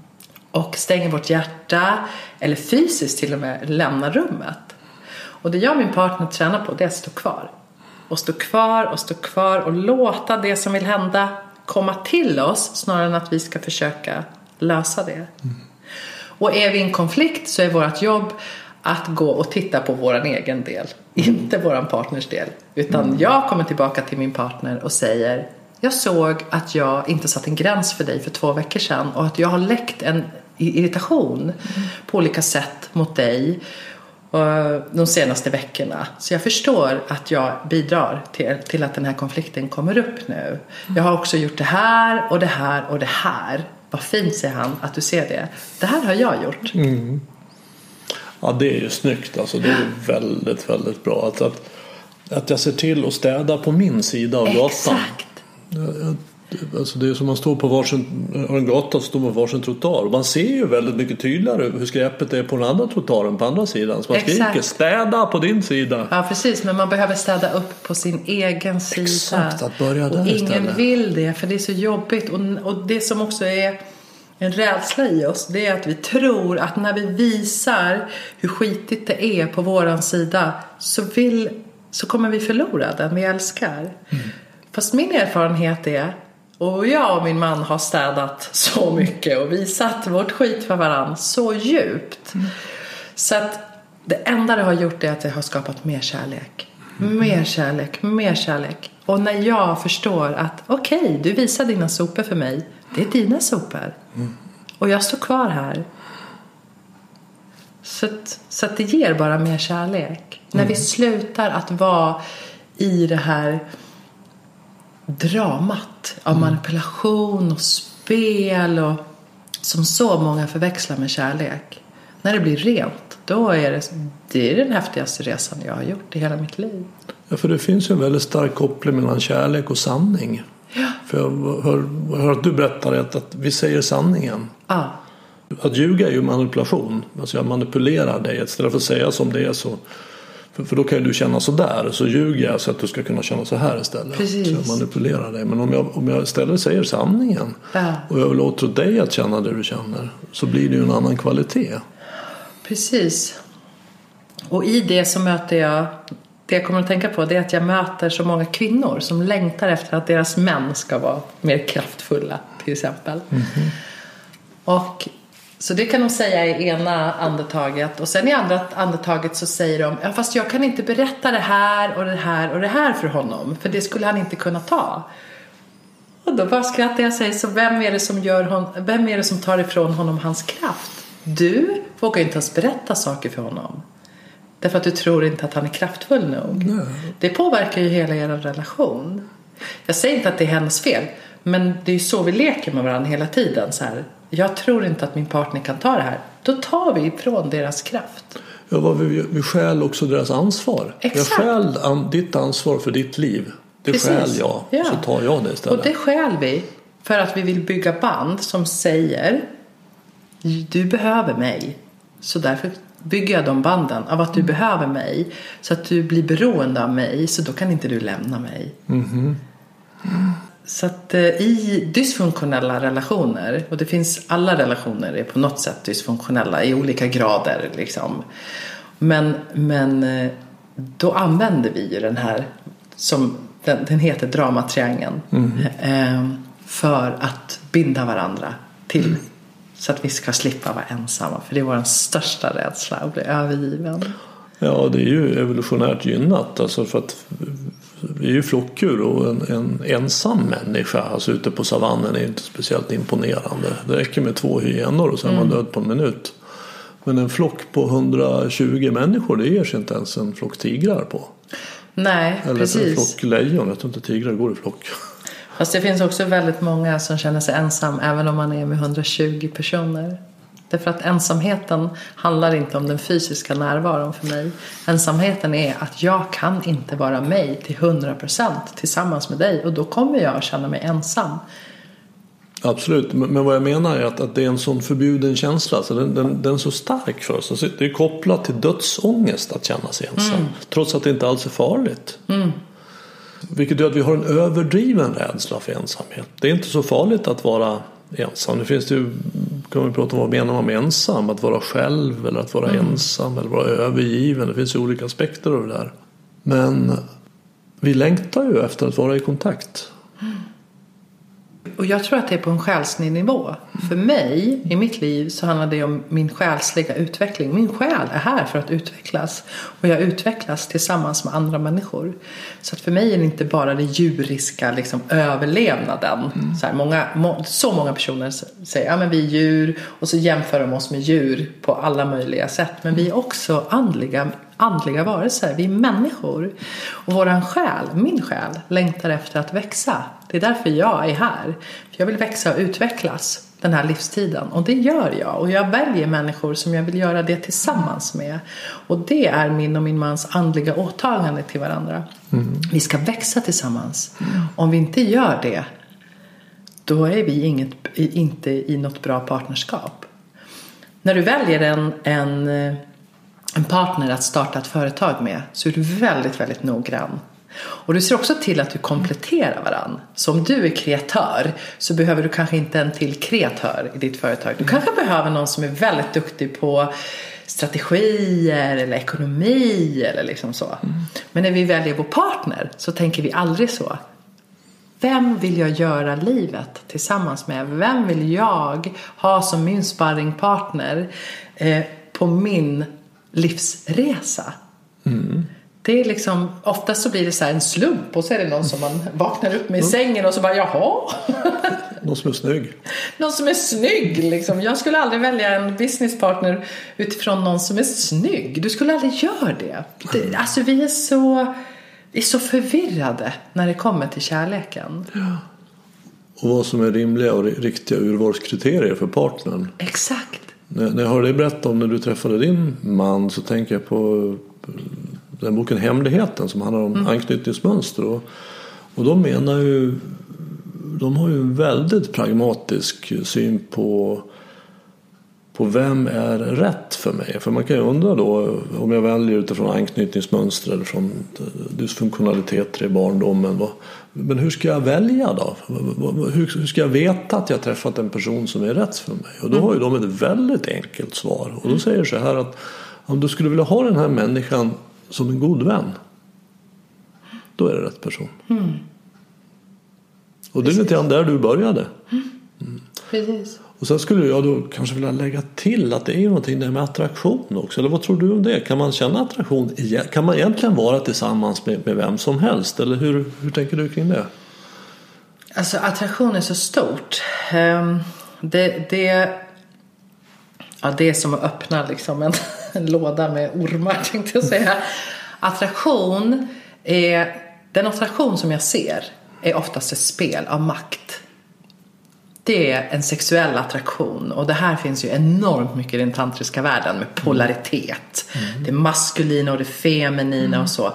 [SPEAKER 2] och stänger vårt hjärta eller fysiskt till och med lämnar rummet. Och det jag och min partner tränar på det är att stå kvar. Och stå kvar och stå kvar och låta det som vill hända komma till oss snarare än att vi ska försöka lösa det. Mm. Och är vi i en konflikt så är vårt jobb att gå och titta på våran egen del, inte våran partners del. Utan mm. jag kommer tillbaka till min partner och säger jag såg att jag inte satt en gräns för dig för två veckor sedan och att jag har läckt en irritation mm. på olika sätt mot dig de senaste veckorna. Så jag förstår att jag bidrar till, till att den här konflikten kommer upp nu. Jag har också gjort det här och det här och det här. Vad fint säger han att du ser det. Det här har jag gjort. Mm.
[SPEAKER 1] Ja det är ju snyggt alltså. Det är väldigt väldigt bra. Att, att, att jag ser till att städa på min sida av gatan. Exakt. Alltså det är som man står på varsin en gata står på varsin trottoar. Man ser ju väldigt mycket tydligare hur skräpet är på den andra trottoaren på andra sidan. Så man Exakt. skriker städa på din sida.
[SPEAKER 2] Ja precis men man behöver städa upp på sin egen sida.
[SPEAKER 1] Exakt, att börja där
[SPEAKER 2] och
[SPEAKER 1] ingen
[SPEAKER 2] istället. vill det för det är så jobbigt. Och, och det som också är en rädsla i oss det är att vi tror att när vi visar hur skitigt det är på våran sida så, vill, så kommer vi förlora den vi älskar. Mm. Fast min erfarenhet är och jag och min man har städat så mycket och visat vårt skit för varandra så djupt. Mm. Så att det enda det har gjort är att det har skapat mer kärlek. Mm. Mer kärlek, mer kärlek. Och när jag förstår att okej, okay, du visar dina sopor för mig. Det är dina sopor. Mm. Och jag står kvar här. Så att, så att det ger bara mer kärlek. När vi mm. slutar att vara i det här dramat av mm. manipulation och spel och som så många förväxlar med kärlek. När det blir rent, då är det, det är den häftigaste resan jag har gjort i hela mitt liv.
[SPEAKER 1] Ja, för det finns ju en väldigt stark koppling mellan kärlek och sanning. Ja. För jag hör, jag hör att du berättar att, att vi säger sanningen.
[SPEAKER 2] Ja.
[SPEAKER 1] Att ljuga är ju manipulation. Alltså jag manipulerar dig. Istället för att säga som det är så för, för då kan ju du känna sådär, så ljuger jag så att du ska kunna känna så här istället.
[SPEAKER 2] Precis.
[SPEAKER 1] Så jag manipulerar dig. Men om jag, om jag istället säger sanningen
[SPEAKER 2] ja.
[SPEAKER 1] och jag låter dig att känna det du känner så blir det ju en annan kvalitet.
[SPEAKER 2] Precis. Och i det så möter jag det jag kommer att tänka på det är att jag möter så många kvinnor som längtar efter att deras män ska vara mer kraftfulla till exempel. Mm -hmm. Och så det kan de säga i ena andetaget och sen i andra andetaget så säger de ja, fast jag kan inte berätta det här och det här och det här för honom för det skulle han inte kunna ta. Och då bara skrattar jag och säger så vem är det som, gör hon, vem är det som tar ifrån honom hans kraft? Du vågar inte ens berätta saker för honom. Därför att du tror inte att han är kraftfull nog.
[SPEAKER 1] Nej.
[SPEAKER 2] Det påverkar ju hela er relation. Jag säger inte att det är hennes fel. Men det är ju så vi leker med varandra hela tiden. Så här, jag tror inte att min partner kan ta det här. Då tar vi ifrån deras kraft.
[SPEAKER 1] Ja, vi, vi stjäl också deras ansvar.
[SPEAKER 2] Exakt.
[SPEAKER 1] Jag stjäl an, ditt ansvar för ditt liv. Det Precis. stjäl jag, ja. så tar jag det istället.
[SPEAKER 2] Och det stjäl vi för att vi vill bygga band som säger du behöver mig. Så därför bygger jag de banden av att du mm. behöver mig. Så att du blir beroende av mig. Så då kan inte du lämna mig.
[SPEAKER 1] Mm -hmm.
[SPEAKER 2] Så att eh, i dysfunktionella relationer, och det finns alla relationer är på något sätt dysfunktionella i olika grader liksom. Men, men eh, då använder vi ju den här, som den, den heter dramatriangeln.
[SPEAKER 1] Mm.
[SPEAKER 2] För att binda varandra till mm. så att vi ska slippa vara ensamma. För det är vår största rädsla att bli övergiven.
[SPEAKER 1] Ja, det är ju evolutionärt gynnat. Alltså för att vi är ju flockdjur och en, en, ensam människa alltså ute på savannen är inte speciellt imponerande. Det räcker med två hyenor och så är man död på en minut. Men en flock på 120 människor det ger sig inte ens en flock tigrar på.
[SPEAKER 2] Nej,
[SPEAKER 1] Eller
[SPEAKER 2] precis.
[SPEAKER 1] en flock lejon, jag tror inte tigrar går i flock.
[SPEAKER 2] Fast det finns också väldigt många som känner sig ensam även om man är med 120 personer. Därför att ensamheten handlar inte om den fysiska närvaron för mig. Ensamheten är att jag kan inte vara mig till 100% tillsammans med dig och då kommer jag att känna mig ensam.
[SPEAKER 1] Absolut, men vad jag menar är att, att det är en sån förbjuden känsla. Så den, den, den är så stark för oss. Alltså det är kopplat till dödsångest att känna sig ensam. Mm. Trots att det inte alls är farligt.
[SPEAKER 2] Mm.
[SPEAKER 1] Vilket gör att vi har en överdriven rädsla för ensamhet. Det är inte så farligt att vara ensam. Nu finns det ju kan vi prata om vad menar man med ensam? Att vara själv eller att vara mm. ensam eller vara övergiven. Det finns ju olika aspekter av det där. Men vi längtar ju efter att vara i kontakt.
[SPEAKER 2] Och jag tror att det är på en själslig nivå. För mig, i mitt liv, så handlar det om min själsliga utveckling. Min själ är här för att utvecklas. Och jag utvecklas tillsammans med andra människor. Så att för mig är det inte bara den djuriska liksom, överlevnaden. Mm. Så, här, många, må, så många personer säger att ja, vi är djur och så jämför de oss med djur på alla möjliga sätt. Men vi är också andliga andliga varelser, vi är människor. Och våran själ, min själ, längtar efter att växa. Det är därför jag är här. För jag vill växa och utvecklas den här livstiden. Och det gör jag. Och jag väljer människor som jag vill göra det tillsammans med. Och det är min och min mans andliga åtagande till varandra. Mm. Vi ska växa tillsammans. Mm. Om vi inte gör det, då är vi inget, inte i något bra partnerskap. När du väljer en, en en partner att starta ett företag med så är du väldigt, väldigt noggrann. Och du ser också till att du kompletterar varandra. Så om du är kreatör så behöver du kanske inte en till kreatör i ditt företag. Du kanske behöver någon som är väldigt duktig på strategier eller ekonomi eller liksom så. Mm. Men när vi väljer vår partner så tänker vi aldrig så. Vem vill jag göra livet tillsammans med? Vem vill jag ha som min sparringpartner eh, på min livsresa. Mm. Det är liksom, oftast så blir det så en slump och så är det någon som man vaknar upp med i sängen och så bara jaha.
[SPEAKER 1] Någon som är snygg.
[SPEAKER 2] Någon som är snygg liksom. Jag skulle aldrig välja en businesspartner utifrån någon som är snygg. Du skulle aldrig göra det. det alltså vi är så, vi är så förvirrade när det kommer till kärleken. Ja.
[SPEAKER 1] Och vad som är rimliga och riktiga urvalskriterier för partnern.
[SPEAKER 2] Exakt.
[SPEAKER 1] När jag hör dig berätta om när du träffade din man så tänker jag på eh, den boken Hemligheten som handlar om mm. anknytningsmönster. Och, och de menar ju, de har ju en väldigt pragmatisk syn på på vem är rätt för mig? För man kan ju undra då om jag väljer utifrån anknytningsmönster eller från dysfunktionaliteter i barndomen. Men hur ska jag välja då? Hur ska jag veta att jag träffat en person som är rätt för mig? Och då har ju de ett väldigt enkelt svar. Och då säger så här att om du skulle vilja ha den här människan som en god vän. Då är det rätt person. Mm. Och det är lite grann där du började.
[SPEAKER 2] Mm. Precis.
[SPEAKER 1] Och sen skulle jag då kanske vilja lägga till att det är ju någonting där med attraktion också. Eller vad tror du om det? Kan man känna attraktion? Kan man egentligen vara tillsammans med, med vem som helst? Eller hur, hur tänker du kring det?
[SPEAKER 2] Alltså attraktion är så stort. Ehm, det, det, ja, det är som att öppna liksom en, en låda med ormar tänkte jag säga. Attraktion är, den attraktion som jag ser är oftast ett spel av makt det är en sexuell attraktion och det här finns ju enormt mycket i den tantriska världen med polaritet. Mm. Det maskulina och det feminina mm. och så.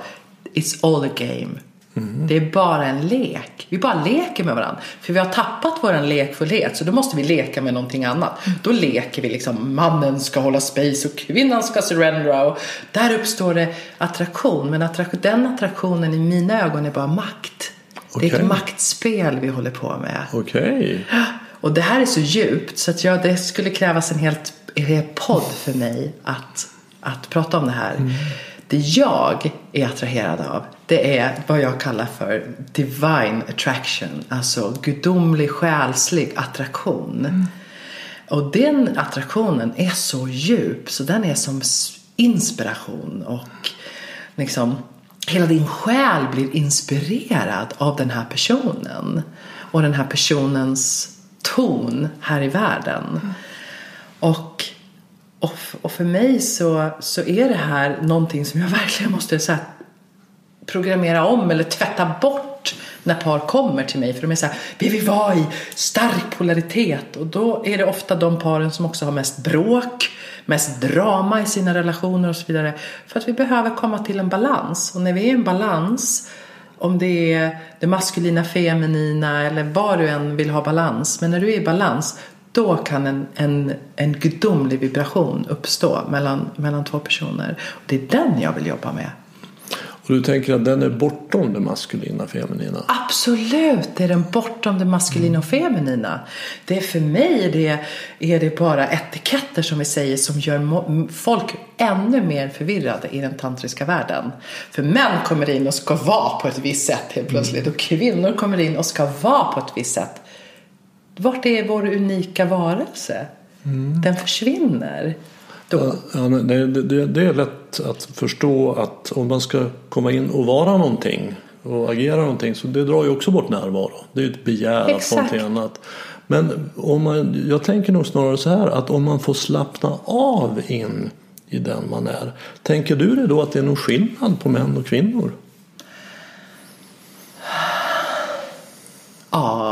[SPEAKER 2] It's all a game. Mm. Det är bara en lek. Vi bara leker med varandra. För vi har tappat våran lekfullhet så då måste vi leka med någonting annat. Då leker vi liksom mannen ska hålla space och kvinnan ska surrendera. Och där uppstår det attraktion. Men attraktion, den attraktionen i mina ögon är bara makt. Okay. Det är ett maktspel vi håller på med.
[SPEAKER 1] Okej. Okay.
[SPEAKER 2] Och det här är så djupt så att jag, det skulle krävas en helt, en hel podd för mig att, att prata om det här. Mm. Det jag är attraherad av det är vad jag kallar för divine attraction. Alltså gudomlig själslig attraktion. Mm. Och den attraktionen är så djup så den är som inspiration och liksom hela din själ blir inspirerad av den här personen och den här personens ton här i världen. Mm. Och, och, och, för mig så, så är det här någonting som jag verkligen måste så här, programmera om eller tvätta bort när par kommer till mig. För de är så här, vi vill vara i stark polaritet. Och då är det ofta de paren som också har mest bråk, mest drama i sina relationer och så vidare. För att vi behöver komma till en balans. Och när vi är i en balans om det är det maskulina, feminina eller vad du än vill ha balans. Men när du är i balans då kan en, en, en gudomlig vibration uppstå mellan, mellan två personer. Och det är den jag vill jobba med.
[SPEAKER 1] Och Så du tänker att den är bortom det maskulina feminina?
[SPEAKER 2] Absolut är den bortom det maskulina och feminina. Det är för mig är det, är det bara etiketter som vi säger som gör folk ännu mer förvirrade i den tantriska världen. För män kommer in och ska vara på ett visst sätt helt plötsligt och kvinnor kommer in och ska vara på ett visst sätt. Vart är vår unika varelse? Mm. Den försvinner.
[SPEAKER 1] Då. Ja, det, det, det, är lätt att förstå att om man ska komma in och vara någonting och agera någonting så det drar ju också bort närvaro. Det är ett begär Exakt. att någonting annat. Men om man, jag tänker nog snarare så här att om man får slappna av in i den man är. Tänker du dig då att det är någon skillnad på män och kvinnor?
[SPEAKER 2] Ja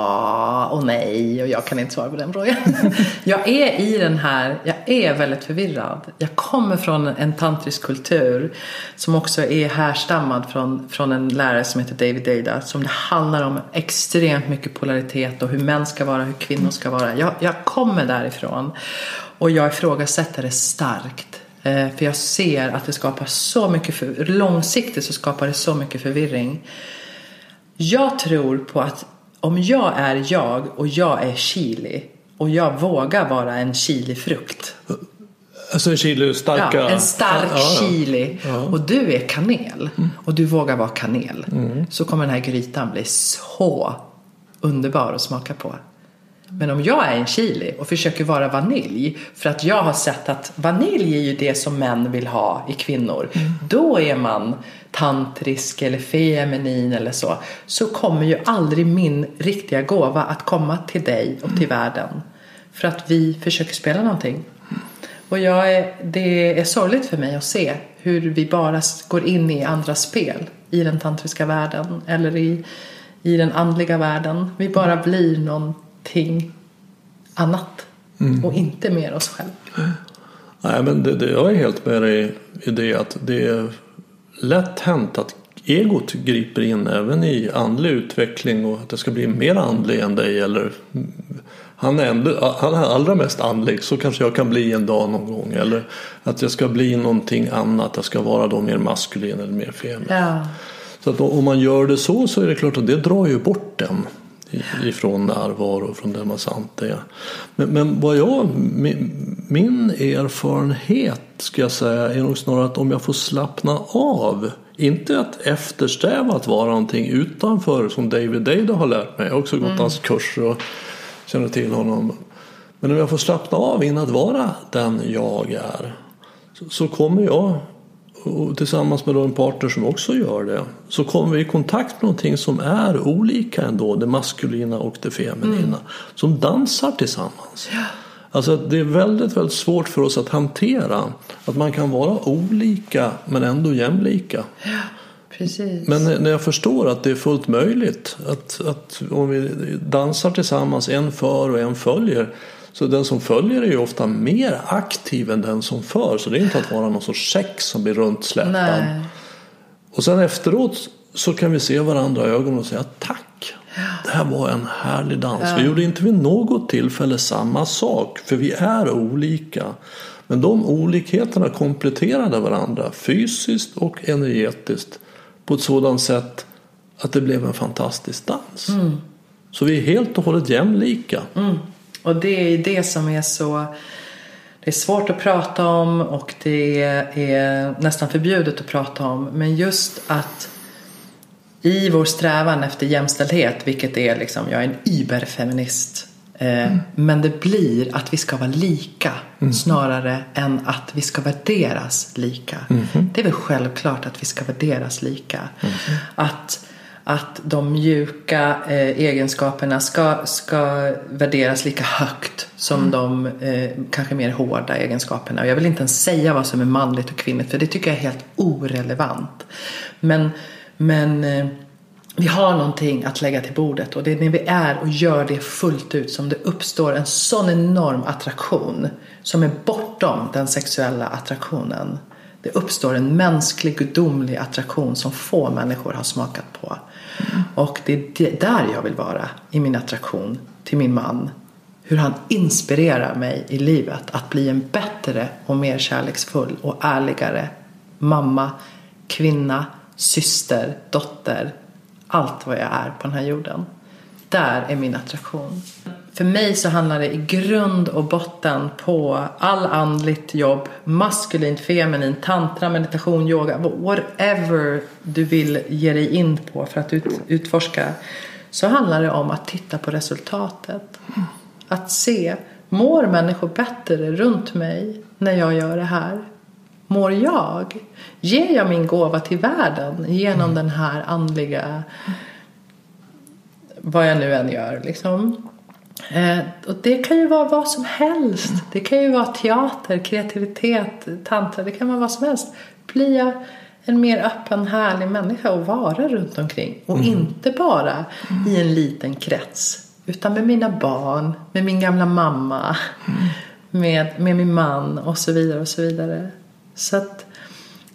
[SPEAKER 2] och nej och jag kan inte svara på den frågan. jag är i den här, jag är väldigt förvirrad. Jag kommer från en tantrisk kultur som också är härstammad från, från en lärare som heter David Deida som det handlar om extremt mycket polaritet och hur män ska vara, hur kvinnor ska vara. Jag, jag kommer därifrån och jag ifrågasätter det starkt. Eh, för jag ser att det skapar så mycket, för, långsiktigt så skapar det så mycket förvirring. Jag tror på att om jag är jag och jag är chili och jag vågar vara en chilifrukt.
[SPEAKER 1] Alltså en chili starka?
[SPEAKER 2] Ja, en stark ja, chili. Ja. Och du är kanel mm. och du vågar vara kanel. Mm. Så kommer den här grytan bli så underbar att smaka på. Men om jag är en chili och försöker vara vanilj för att jag har sett att vanilj är ju det som män vill ha i kvinnor. Mm. Då är man tantrisk eller feminin eller så. Så kommer ju aldrig min riktiga gåva att komma till dig och till mm. världen. För att vi försöker spela någonting. Och jag är, det är sorgligt för mig att se hur vi bara går in i andra spel i den tantriska världen eller i, i den andliga världen. Vi bara blir någon någonting annat mm. och inte mer oss själva.
[SPEAKER 1] Nej, men det, det, jag är helt med dig i det att det är lätt hänt att egot griper in även i andlig utveckling och att det ska bli mer andlig än dig eller han är, ändå, han är allra mest andlig så kanske jag kan bli en dag någon gång eller att jag ska bli någonting annat, jag ska vara då mer maskulin eller mer feminin. Ja. Så att om man gör det så så är det klart att det drar ju bort den ifrån närvaro, från det man sant är. Men, men vad jag, min, min erfarenhet ska jag säga är nog snarare att om jag får slappna av inte att eftersträva att vara någonting utanför som David Dada har lärt mig. Jag har också gått mm. hans kurser och känner till honom. Men om jag får slappna av in att vara den jag är så, så kommer jag och tillsammans med en partner som också gör det så kommer vi i kontakt med någonting som är olika ändå, det maskulina och det feminina. Mm. Som dansar tillsammans. Ja. Alltså det är väldigt, väldigt svårt för oss att hantera att man kan vara olika men ändå jämlika.
[SPEAKER 2] Ja, precis.
[SPEAKER 1] Men när jag förstår att det är fullt möjligt att, att om vi dansar tillsammans, en för och en följer så den som följer är ju ofta mer aktiv än den som för. Så det är inte att vara någon sorts sex som blir runtsläpad. Och sen efteråt så kan vi se varandra i ögonen och säga tack. Det här var en härlig dans. Ja. Vi gjorde inte vid något tillfälle samma sak. För vi är olika. Men de olikheterna kompletterade varandra fysiskt och energetiskt. På ett sådant sätt att det blev en fantastisk dans. Mm. Så vi är helt och hållet jämlika.
[SPEAKER 2] Mm. Och det är det som är så det är svårt att prata om och det är nästan förbjudet att prata om. Men just att i vår strävan efter jämställdhet, vilket är liksom, jag är en überfeminist. Eh, mm. Men det blir att vi ska vara lika mm. snarare än att vi ska värderas lika. Mm. Det är väl självklart att vi ska värderas lika. Mm-hmm. Att att de mjuka eh, egenskaperna ska, ska värderas lika högt som mm. de eh, kanske mer hårda egenskaperna. Och jag vill inte ens säga vad som är manligt och kvinnligt för det tycker jag är helt orelevant. Men, men eh, vi har någonting att lägga till bordet och det är när vi är och gör det fullt ut som det uppstår en sån enorm attraktion som är bortom den sexuella attraktionen. Det uppstår en mänsklig, gudomlig attraktion som få människor har smakat på. Och det är där jag vill vara i min attraktion till min man. Hur han inspirerar mig i livet att bli en bättre och mer kärleksfull och ärligare mamma, kvinna, syster, dotter, allt vad jag är på den här jorden. Där är min attraktion. För mig så handlar det i grund och botten på all andligt jobb, maskulint, feminint, tantra, meditation, yoga, whatever du vill ge dig in på för att ut, utforska. Så handlar det om att titta på resultatet. Att se, mår människor bättre runt mig när jag gör det här? Mår jag? Ger jag min gåva till världen genom den här andliga vad jag nu än gör liksom. Eh, och det kan ju vara vad som helst. Det kan ju vara teater, kreativitet, tantra. Det kan vara vad som helst. Blir jag en mer öppen, härlig människa att vara runt omkring. Och mm. inte bara i en liten krets. Utan med mina barn, med min gamla mamma, mm. med, med min man och så vidare och så vidare. Så att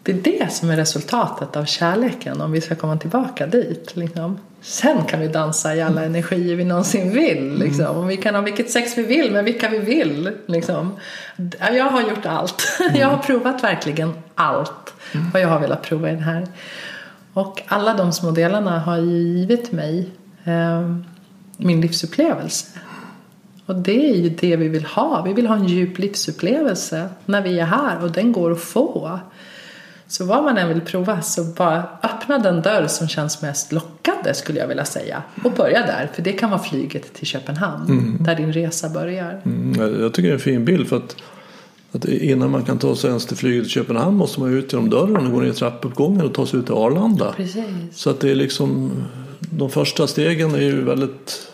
[SPEAKER 2] det är det som är resultatet av kärleken om vi ska komma tillbaka dit. Liksom. Sen kan vi dansa i alla energier vi någonsin vill. Liksom. Och vi kan ha vilket sex vi vill med vilka vi vill. Liksom. Jag har gjort allt. Jag har provat verkligen allt vad jag har velat prova i den här. Och alla de små delarna har givit mig eh, min livsupplevelse. Och det är ju det vi vill ha. Vi vill ha en djup livsupplevelse när vi är här och den går att få. Så vad man än vill prova så bara öppna den dörr som känns mest lockande skulle jag vilja säga. Och börja där, för det kan vara flyget till Köpenhamn. Mm. Där din resa börjar.
[SPEAKER 1] Mm, jag tycker det är en fin bild för att, att innan man kan ta sig ens till flyget till Köpenhamn måste man ut genom dörren och gå ner i trappuppgången och ta sig ut till Arlanda.
[SPEAKER 2] Precis.
[SPEAKER 1] Så att det är liksom de första stegen är ju väldigt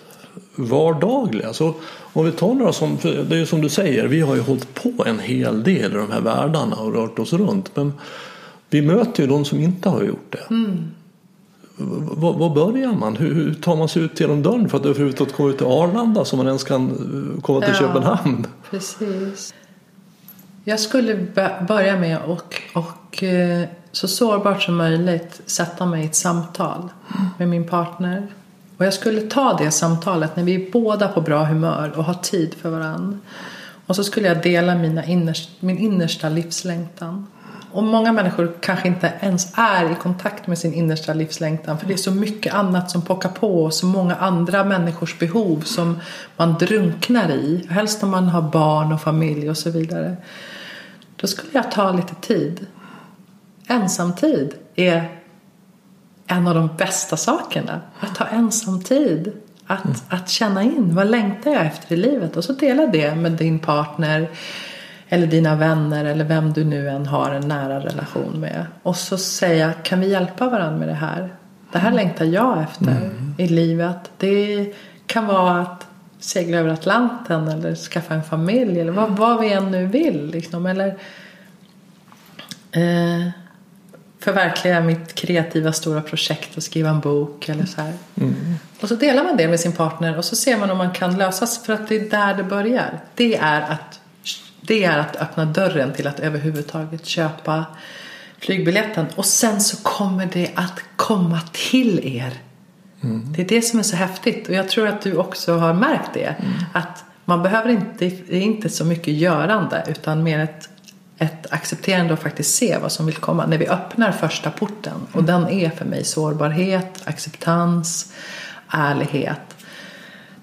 [SPEAKER 1] vardagliga. Så om vi tar några som, det är ju som du säger, vi har ju hållit på en hel del i de här världarna och rört oss runt. Men vi möter ju de som inte har gjort det. Mm. Var, börjar man? Hur, hur, tar man sig ut genom dörren för att överhuvudtaget komma ut till Arlanda så man ens kan eh, komma till ja, Köpenhamn?
[SPEAKER 2] Precis. Jag skulle börja med och, och eh, så sårbart som möjligt sätta mig i ett samtal med min partner. Och jag skulle ta det samtalet när vi är båda på bra humör och har tid för varandra. Och så skulle jag dela mina innerst, min innersta livslängtan. Och många människor kanske inte ens är i kontakt med sin innersta livslängtan för det är så mycket annat som pockar på och så många andra människors behov som man drunknar i. Helst om man har barn och familj och så vidare. Då skulle jag ta lite tid. Ensamtid är en av de bästa sakerna. Att ta ensamtid. Att, mm. att känna in vad längtar jag efter i livet och så dela det med din partner eller dina vänner eller vem du nu än har en nära relation med. Och så säga, kan vi hjälpa varandra med det här? Det här längtar jag efter mm. i livet. Det kan vara att segla över Atlanten eller skaffa en familj eller vad, vad vi än nu vill. Liksom. Eller eh, förverkliga mitt kreativa stora projekt och skriva en bok eller så här. Mm. Och så delar man det med sin partner och så ser man om man kan lösas för att det är där det börjar. Det är att det är att öppna dörren till att överhuvudtaget köpa flygbiljetten. Och sen så kommer det att komma till er. Mm. Det är det som är så häftigt. Och jag tror att du också har märkt det. Mm. Att man behöver inte, det är inte så mycket görande utan mer ett, ett accepterande och faktiskt se vad som vill komma. När vi öppnar första porten. Och mm. den är för mig sårbarhet, acceptans, ärlighet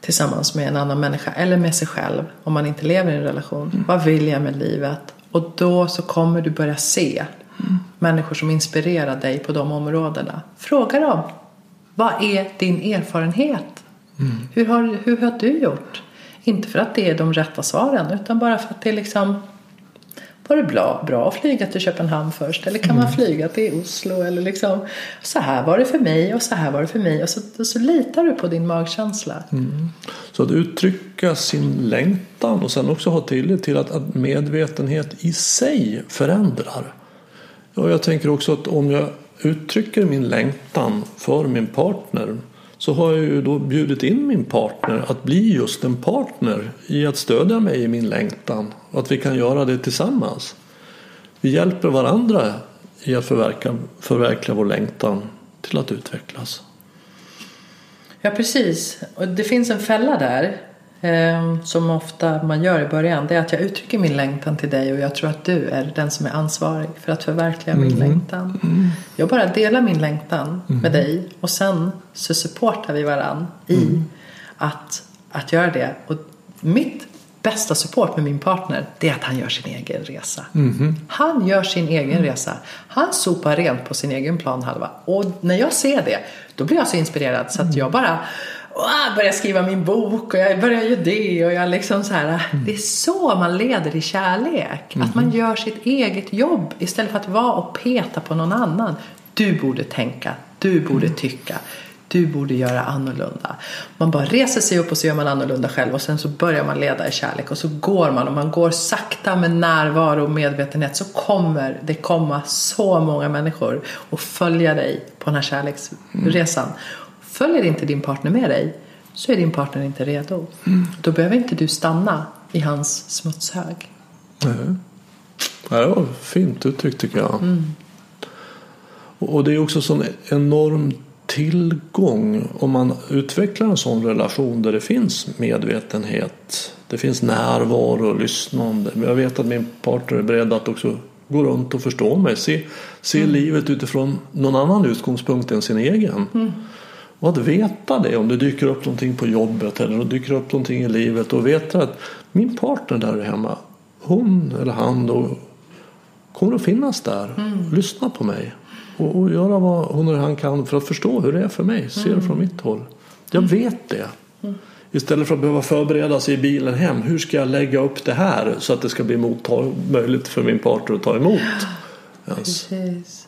[SPEAKER 2] tillsammans med en annan människa eller med sig själv om man inte lever i en relation. Mm. Vad vill jag med livet? Och då så kommer du börja se mm. människor som inspirerar dig på de områdena. Fråga dem. Vad är din erfarenhet? Mm. Hur, har, hur har du gjort? Inte för att det är de rätta svaren utan bara för att det är liksom var det bra, bra att flyga till Köpenhamn först? Eller kan mm. man flyga till Oslo? Eller liksom, så här var det för mig och så här var det för mig. Och så, och så litar du på din magkänsla.
[SPEAKER 1] Mm. Så att uttrycka sin längtan och sen också ha tillit till att, att medvetenhet i sig förändrar. Och jag tänker också att om jag uttrycker min längtan för min partner så har jag ju då bjudit in min partner att bli just en partner i att stödja mig i min längtan och att vi kan göra det tillsammans. Vi hjälper varandra i att förverkliga, förverkliga vår längtan till att utvecklas.
[SPEAKER 2] Ja precis, och det finns en fälla där som ofta man gör i början, det är att jag uttrycker min längtan till dig och jag tror att du är den som är ansvarig för att förverkliga min
[SPEAKER 1] Mm.
[SPEAKER 2] längtan. Jag bara delar min längtan med dig och sen så supportar vi varann i
[SPEAKER 1] Mm.
[SPEAKER 2] att, att göra det. Och mitt bästa support med min partner det är att han gör sin egen resa.
[SPEAKER 1] Mm-hmm.
[SPEAKER 2] Han gör sin egen resa. Han sopar rent på sin egen planhalva. Och när jag ser det, då blir jag så inspirerad så att jag bara "Åh, börjar skriva min bok och jag börjar göra det och jag liksom så här. Det är så man leder i kärlek. Att man gör sitt eget jobb istället för att vara och peta på någon annan. Du borde tänka, du borde tycka. Du borde göra annorlunda. Man bara reser sig upp och så gör man annorlunda själv och sen så börjar man leda i kärlek och så går man och man går sakta med närvaro och medvetenhet så kommer det komma så många människor och följa dig på den här kärleksresan. Följer inte din partner med dig så är din partner inte redo. Då behöver inte du stanna i hans smutshög.
[SPEAKER 1] Ja, det var fint uttryckt tycker jag.
[SPEAKER 2] Mm.
[SPEAKER 1] Och det är också sån enorm tillgång om man utvecklar en sån relation där det finns medvetenhet. Det finns närvaro och lyssnande. Jag vet att min partner är beredd att också gå runt och förstå mig. Se, se
[SPEAKER 2] Mm.
[SPEAKER 1] livet utifrån någon annan utgångspunkt än sin egen.
[SPEAKER 2] Mm.
[SPEAKER 1] Att veta det om det dyker upp någonting på jobbet eller det dyker upp någonting i livet och veta att min partner där hemma, hon eller han då kommer att finnas där. Lyssna på mig och, och göra vad hon eller han kan för att förstå hur det är för mig. Se det från mitt håll. Jag vet det. Istället för att behöva förbereda sig i bilen hem. Hur ska jag lägga upp det här så att det ska bli mottag- möjligt för min partner att ta emot?
[SPEAKER 2] Precis.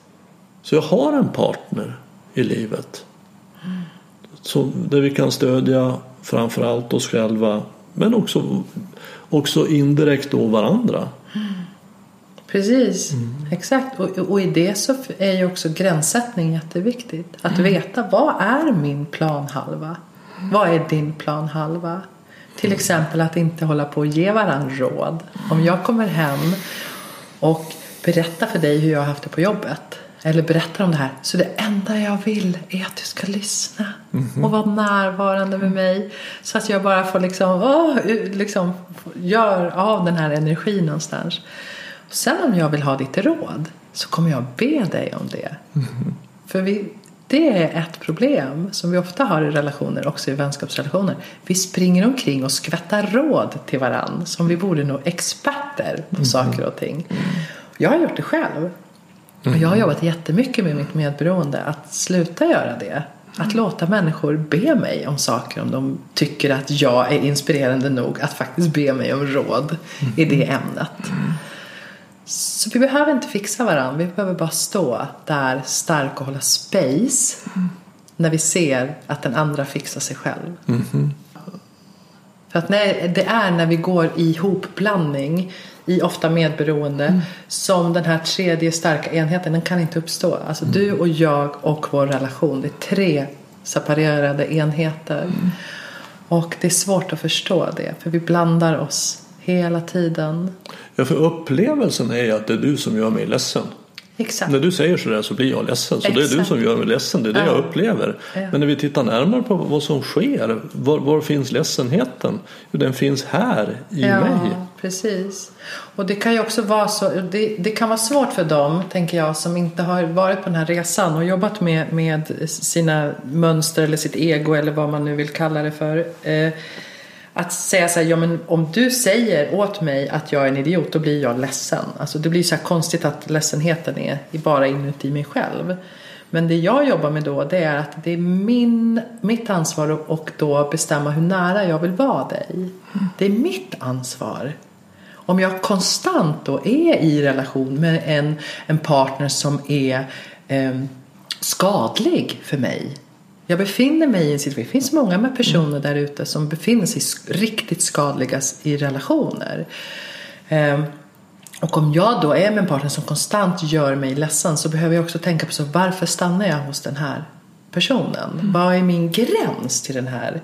[SPEAKER 1] Så jag har en partner i livet. Så, där vi kan stödja framförallt oss själva men också, också indirekt då varandra.
[SPEAKER 2] Precis, exakt. Och, och i det så är ju också gränssättning jätteviktigt. Att veta vad är min planhalva? Vad är din planhalva? Till exempel att inte hålla på och ge varandra råd. Om jag kommer hem och berättar för dig hur jag har haft det på jobbet. Eller berättar om det här. Så det enda jag vill är att du ska lyssna. Och vara närvarande med mig. Så att jag bara får liksom, åh, liksom gör av den här energin någonstans. Sen om jag vill ha ditt råd så kommer jag be dig om det. För vi, det är ett problem som vi ofta har i relationer, också i vänskapsrelationer. Vi springer omkring och skvättar råd till varann som vi vore nog experter på saker och ting. Jag har gjort det själv. Och jag har jobbat jättemycket med mitt medberoende att sluta göra det. Att låta människor be mig om saker om de tycker att jag är inspirerande nog att faktiskt be mig om råd i det ämnet. Så vi behöver inte fixa varandra. Vi behöver bara stå där stark och hålla space. När vi ser att den andra fixar sig själv. För att när, det är när vi går i hopblandning i ofta medberoende som den här tredje starka enheten den kan inte uppstå. Alltså du och jag och vår relation. Det är tre separerade enheter. Och det är svårt att förstå det. För vi blandar oss hela tiden.
[SPEAKER 1] Ja, för upplevelsen är ju att det är du som gör mig ledsen.
[SPEAKER 2] Exakt.
[SPEAKER 1] När du säger sådär så blir jag ledsen. Så det är du
[SPEAKER 2] Exakt.
[SPEAKER 1] som gör mig ledsen. Det är det
[SPEAKER 2] Ja.
[SPEAKER 1] jag upplever.
[SPEAKER 2] Ja.
[SPEAKER 1] Men när vi tittar närmare på vad som sker. Var, var finns ledsenheten? Jo, den finns här i
[SPEAKER 2] ja,
[SPEAKER 1] mig.
[SPEAKER 2] precis. Och det kan ju också vara så. Det, det kan vara svårt för dem, tänker jag, som inte har varit på den här resan och jobbat med, med sina mönster eller sitt ego eller vad man nu vill kalla det för. Eh, att säga så här, ja men om du säger åt mig att jag är en idiot då blir jag ledsen. Alltså det blir så här konstigt att ledsenheten är bara inuti mig själv. Men det jag jobbar med då det är att det är min, mitt ansvar att- och då bestämma hur nära jag vill vara dig. Det är mitt ansvar. Om jag konstant då är i relation med en, en partner som är eh, skadlig för mig. Jag befinner mig i en situation, det finns många med personer där ute som befinner sig riktigt skadliga i relationer. Eh, och om jag då är med en partner som konstant gör mig ledsen så behöver jag också tänka på så varför stannar jag hos den här personen? Vad är min gräns till den här?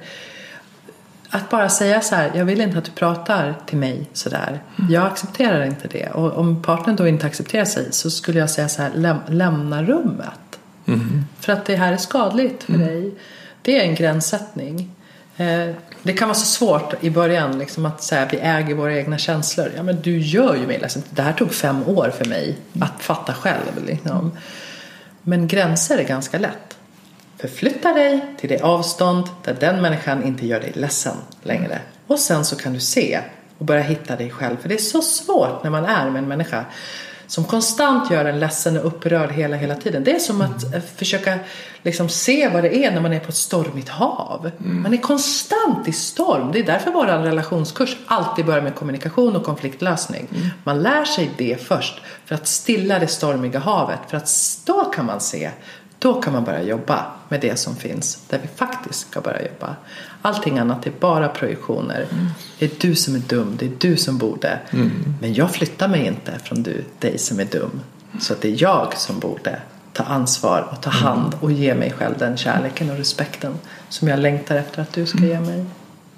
[SPEAKER 2] Att bara säga så här, jag vill inte att du pratar till mig sådär. Jag accepterar inte det. Och om partnern då inte accepterar sig så skulle jag säga så här, läm lämna rummet. För att det här är skadligt för dig. Det är en gränssättning. Eh, det kan vara så svårt i början liksom att säga att vi äger våra egna känslor. Ja, men du gör ju mig ledsen. Det här tog fem år för mig att fatta själv. Liksom. Men gränser är ganska lätt. Förflytta dig till det avstånd där den människan inte gör dig ledsen längre. Och sen så kan du se och börja hitta dig själv. För det är så svårt när man är med en människa som konstant gör en ledsen och upprörd hela, hela tiden. Det är som att mm. försöka liksom se vad det är när man är på ett stormigt hav. Mm. Man är konstant i storm. Det är därför vår relationskurs alltid börjar med kommunikation och konfliktlösning. Mm. Man lär sig det först för att stilla det stormiga havet. För att då kan man se då kan man börja jobba med det som finns där vi faktiskt ska börja jobba. Allting annat är bara projektioner. Mm. Det är du som är dum, det är du som borde. Mm. Men jag flyttar mig inte från du, dig som är dum. Så det är jag som borde ta ansvar och ta mm. hand och ge mig själv den kärleken och respekten som jag längtar efter att du ska ge mig.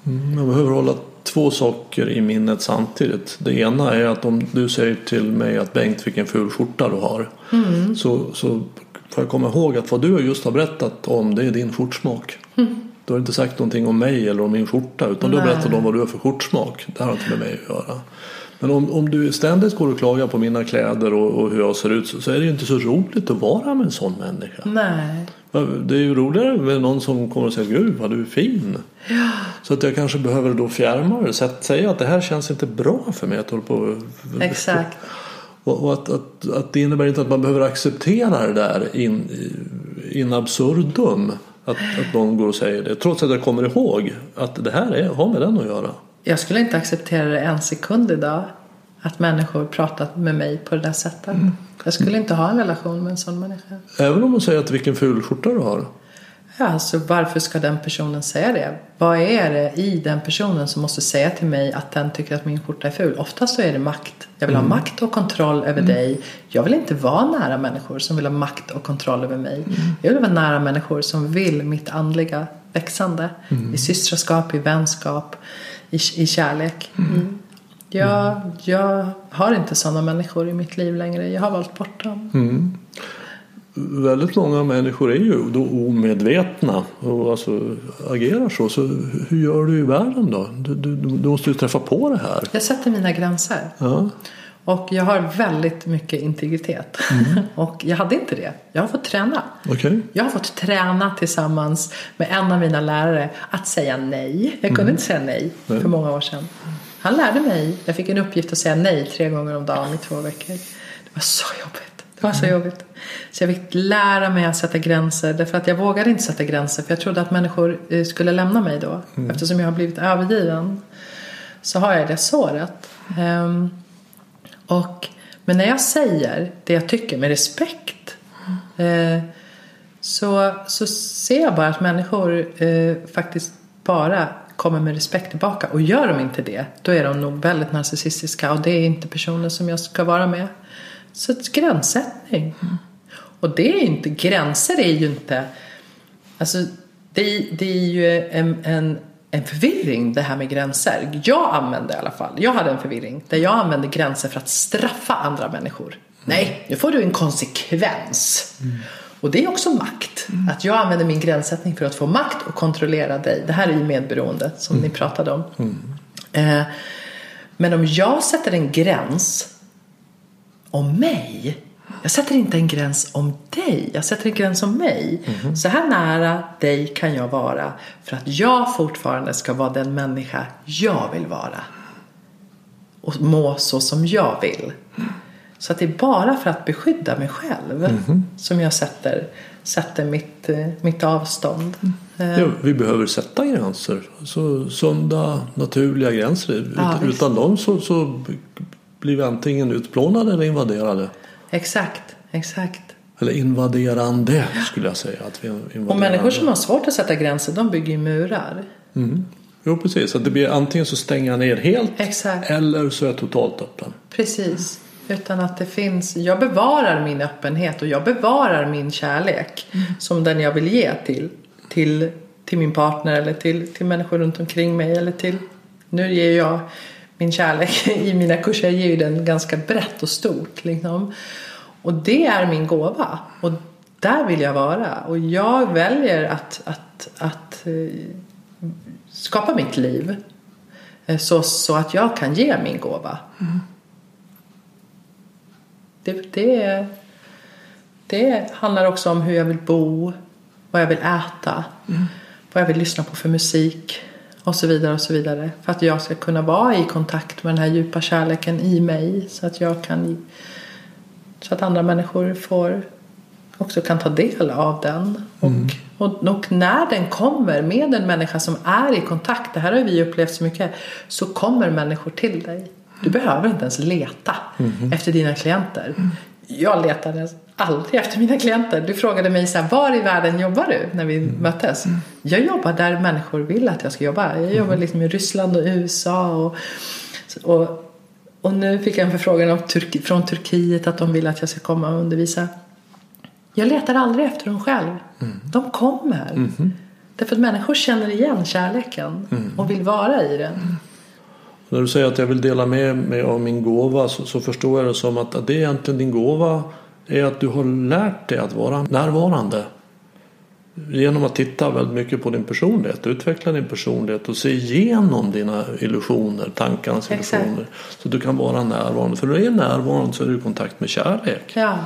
[SPEAKER 1] Mm, man behöver hålla två saker i minnet samtidigt. Det ena är att om du säger till mig att Bengt vilken ful skjorta du har. Mm. Så, så får jag komma ihåg att vad du just har berättat om det är din skjortsmak. Mm. Du har inte sagt någonting om mig eller om min skjorta utan Nej. du har berättat om vad du har för skjortsmak. Det har inte med mig att göra. Men om, om du ständigt går och klagar på mina kläder och, och hur jag ser ut så, så, är det ju inte så roligt att vara med en sån människa.
[SPEAKER 2] Nej.
[SPEAKER 1] Det är ju roligare med någon som kommer och säger Gud vad du är fin.
[SPEAKER 2] Ja.
[SPEAKER 1] Så att jag kanske behöver då fjärma det. Säga att det här känns inte bra för mig att hålla på
[SPEAKER 2] Exakt.
[SPEAKER 1] Och, och att, att, att det innebär inte att man behöver acceptera det där in, in absurdum. Att, att någon går och säger det. Trots att jag kommer ihåg att det här är, har med den att göra.
[SPEAKER 2] Jag skulle inte acceptera det en sekund idag. Att människor pratat med mig på det där sättet. Mm. Jag skulle inte ha en relation med en sån människa.
[SPEAKER 1] Även om hon säger att vilken ful skjorta du har?
[SPEAKER 2] Ja, alltså varför ska den personen säga det? Vad är det i den personen som måste säga till mig att den tycker att min skjorta är ful? Oftast så är det makt. Jag vill mm. ha makt och kontroll över mm. dig. Jag vill inte vara nära människor som vill ha makt och kontroll över mig. Mm. Jag vill vara nära människor som vill mitt andliga växande. Mm. I systraskap, i vänskap, i, i kärlek. Mm. Mm. Jag, jag har inte sådana människor i mitt liv längre. Jag har valt bort dem
[SPEAKER 1] väldigt många människor är ju då omedvetna och alltså agerar så. Så hur gör du i världen då? Du, du, du måste ju träffa på det här.
[SPEAKER 2] Jag sätter mina gränser.
[SPEAKER 1] Ja.
[SPEAKER 2] Och jag har väldigt mycket integritet. Mm. och jag hade inte det. Jag har fått träna.
[SPEAKER 1] Okay.
[SPEAKER 2] Jag har fått träna tillsammans med en av mina lärare att säga nej. Jag kunde mm. inte säga nej, nej för många år sedan. Han lärde mig. Jag fick en uppgift att säga nej tre gånger om dagen i två veckor. Det var så jobbigt. Det var så jobbigt. Så jag fick lära mig att sätta gränser. Därför att jag vågade inte sätta gränser. För jag trodde att människor eh, skulle lämna mig då. Mm. Eftersom jag har blivit övergiven. Så har jag det såret. Um, och, men när jag säger det jag tycker med respekt. Uh, så, så ser jag bara att människor uh, faktiskt bara kommer med respekt tillbaka. Och gör de inte det, då är de nog väldigt narcissistiska. Och det är inte personer som jag ska vara med. Så gränssättning. Mm. Och det är inte, gränser är ju inte, alltså det, det är ju en, en, en förvirring det här med gränser. Jag använde i alla fall, jag hade en förvirring där jag använde gränser för att straffa andra människor. Mm. Nej, nu får du en konsekvens. Mm. Och det är också makt. Mm. Att jag använder min gränssättning för att få makt och kontrollera dig. Det här är ju medberoende som ni mm. pratade om.
[SPEAKER 1] Mm.
[SPEAKER 2] Eh, men om jag sätter en gräns om mig. Jag sätter inte en gräns om dig. Jag sätter en gräns om mig. Mm. Så här nära dig kan jag vara för att jag fortfarande ska vara den människa jag vill vara. Och må så som jag vill. Så att det är bara för att beskydda mig själv mm. som jag sätter, sätter mitt, eh, mitt avstånd.
[SPEAKER 1] Ja, vi behöver sätta gränser. Så sunda, naturliga gränser. Ja, Utan dem så, så blir vi antingen utplånade eller invaderade.
[SPEAKER 2] Exakt, exakt.
[SPEAKER 1] Eller invaderande skulle jag säga. Att vi
[SPEAKER 2] och människor som har svårt att sätta gränser de bygger ju murar.
[SPEAKER 1] Mm. Jo precis, att det blir antingen så stänger jag ner helt
[SPEAKER 2] Exakt.
[SPEAKER 1] eller så är jag totalt öppen.
[SPEAKER 2] Precis. Utan att det finns, jag bevarar min öppenhet och jag bevarar min kärlek mm. som den jag vill ge till, till, till min partner eller till, till människor runt omkring mig eller till, nu ger jag min kärlek i mina kurser ger ju den ganska brett och stort. Liksom. Och det är min gåva. Och där vill jag vara. Och jag väljer att, att, att eh, skapa mitt liv. Eh, Så, så att jag kan ge min gåva. Det, det, det handlar också om hur jag vill bo, vad jag vill äta, vad jag vill lyssna på för musik och så vidare och så vidare. För att jag ska kunna vara i kontakt med den här djupa kärleken i mig så att jag kan så att andra människor får också kan ta del av den. Och, och, och när den kommer med en människa som är i kontakt, det här har vi upplevt så mycket, så kommer människor till dig. Du behöver inte ens leta efter dina klienter. Jag letade aldrig efter mina klienter. Du frågade mig så här, var i världen jobbar du när vi möttes? Jag jobbar där människor vill att jag ska jobba. Jag jobbar liksom i Ryssland och USA och, och, och nu fick jag en förfrågan Turk, från Turkiet att de vill att jag ska komma och undervisa. Jag letar aldrig efter dem själv. De kommer. Därför att människor känner igen kärleken och vill vara i den.
[SPEAKER 1] När du säger att jag vill dela med mig av min gåva så, så förstår jag det som att, att det är egentligen din gåva är att du har lärt dig att vara närvarande. Genom att titta väldigt mycket på din personlighet, utveckla din personlighet och se igenom dina illusioner, tankarnas
[SPEAKER 2] Exakt.
[SPEAKER 1] illusioner. Så att du kan vara närvarande. För när du är närvarande så är du i kontakt med kärlek.
[SPEAKER 2] Ja,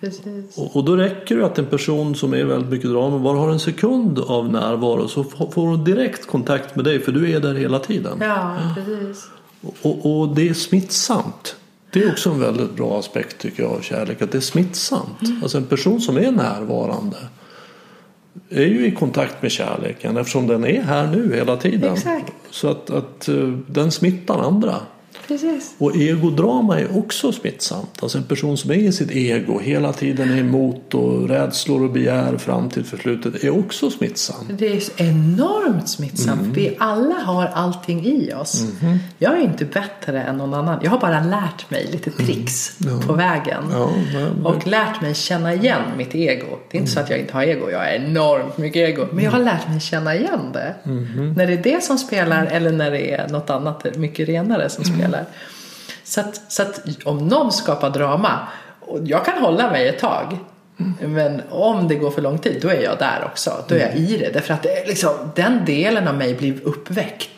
[SPEAKER 2] precis.
[SPEAKER 1] Och, och då räcker det att en person som är väldigt mycket drama bara har en sekund av närvaro så får får hon direkt kontakt med dig för du är där hela tiden.
[SPEAKER 2] Ja, precis.
[SPEAKER 1] Och, och det är smittsamt. Det är också en väldigt bra aspekt tycker jag av kärlek. Att det är smittsamt.
[SPEAKER 2] Mm.
[SPEAKER 1] Alltså en person som är närvarande är ju i kontakt med kärleken eftersom den är här nu hela tiden.
[SPEAKER 2] Exakt.
[SPEAKER 1] Så att, att eh, den smittar andra.
[SPEAKER 2] Precis.
[SPEAKER 1] Och egodrama är också smittsamt. Alltså en person som är i sitt ego hela tiden är emot och rädslor och begär fram till förslutet är också smittsamt.
[SPEAKER 2] Det är enormt smittsamt. Vi alla har allting i oss. Jag är inte bättre än någon annan. Jag har bara lärt mig lite tricks på vägen.
[SPEAKER 1] Ja, men-
[SPEAKER 2] Och lärt mig känna igen mitt ego. Det är inte så att jag inte har ego. Jag har enormt mycket ego. Men jag har lärt mig känna igen det. När det är det som spelar eller när det är något annat mycket renare som spelar. Så att, så att om någon skapar drama. Och jag kan hålla mig ett tag. Men om det går för lång tid då är jag där också. Då är jag i det. Därför att det liksom, den delen av mig blir uppväckt.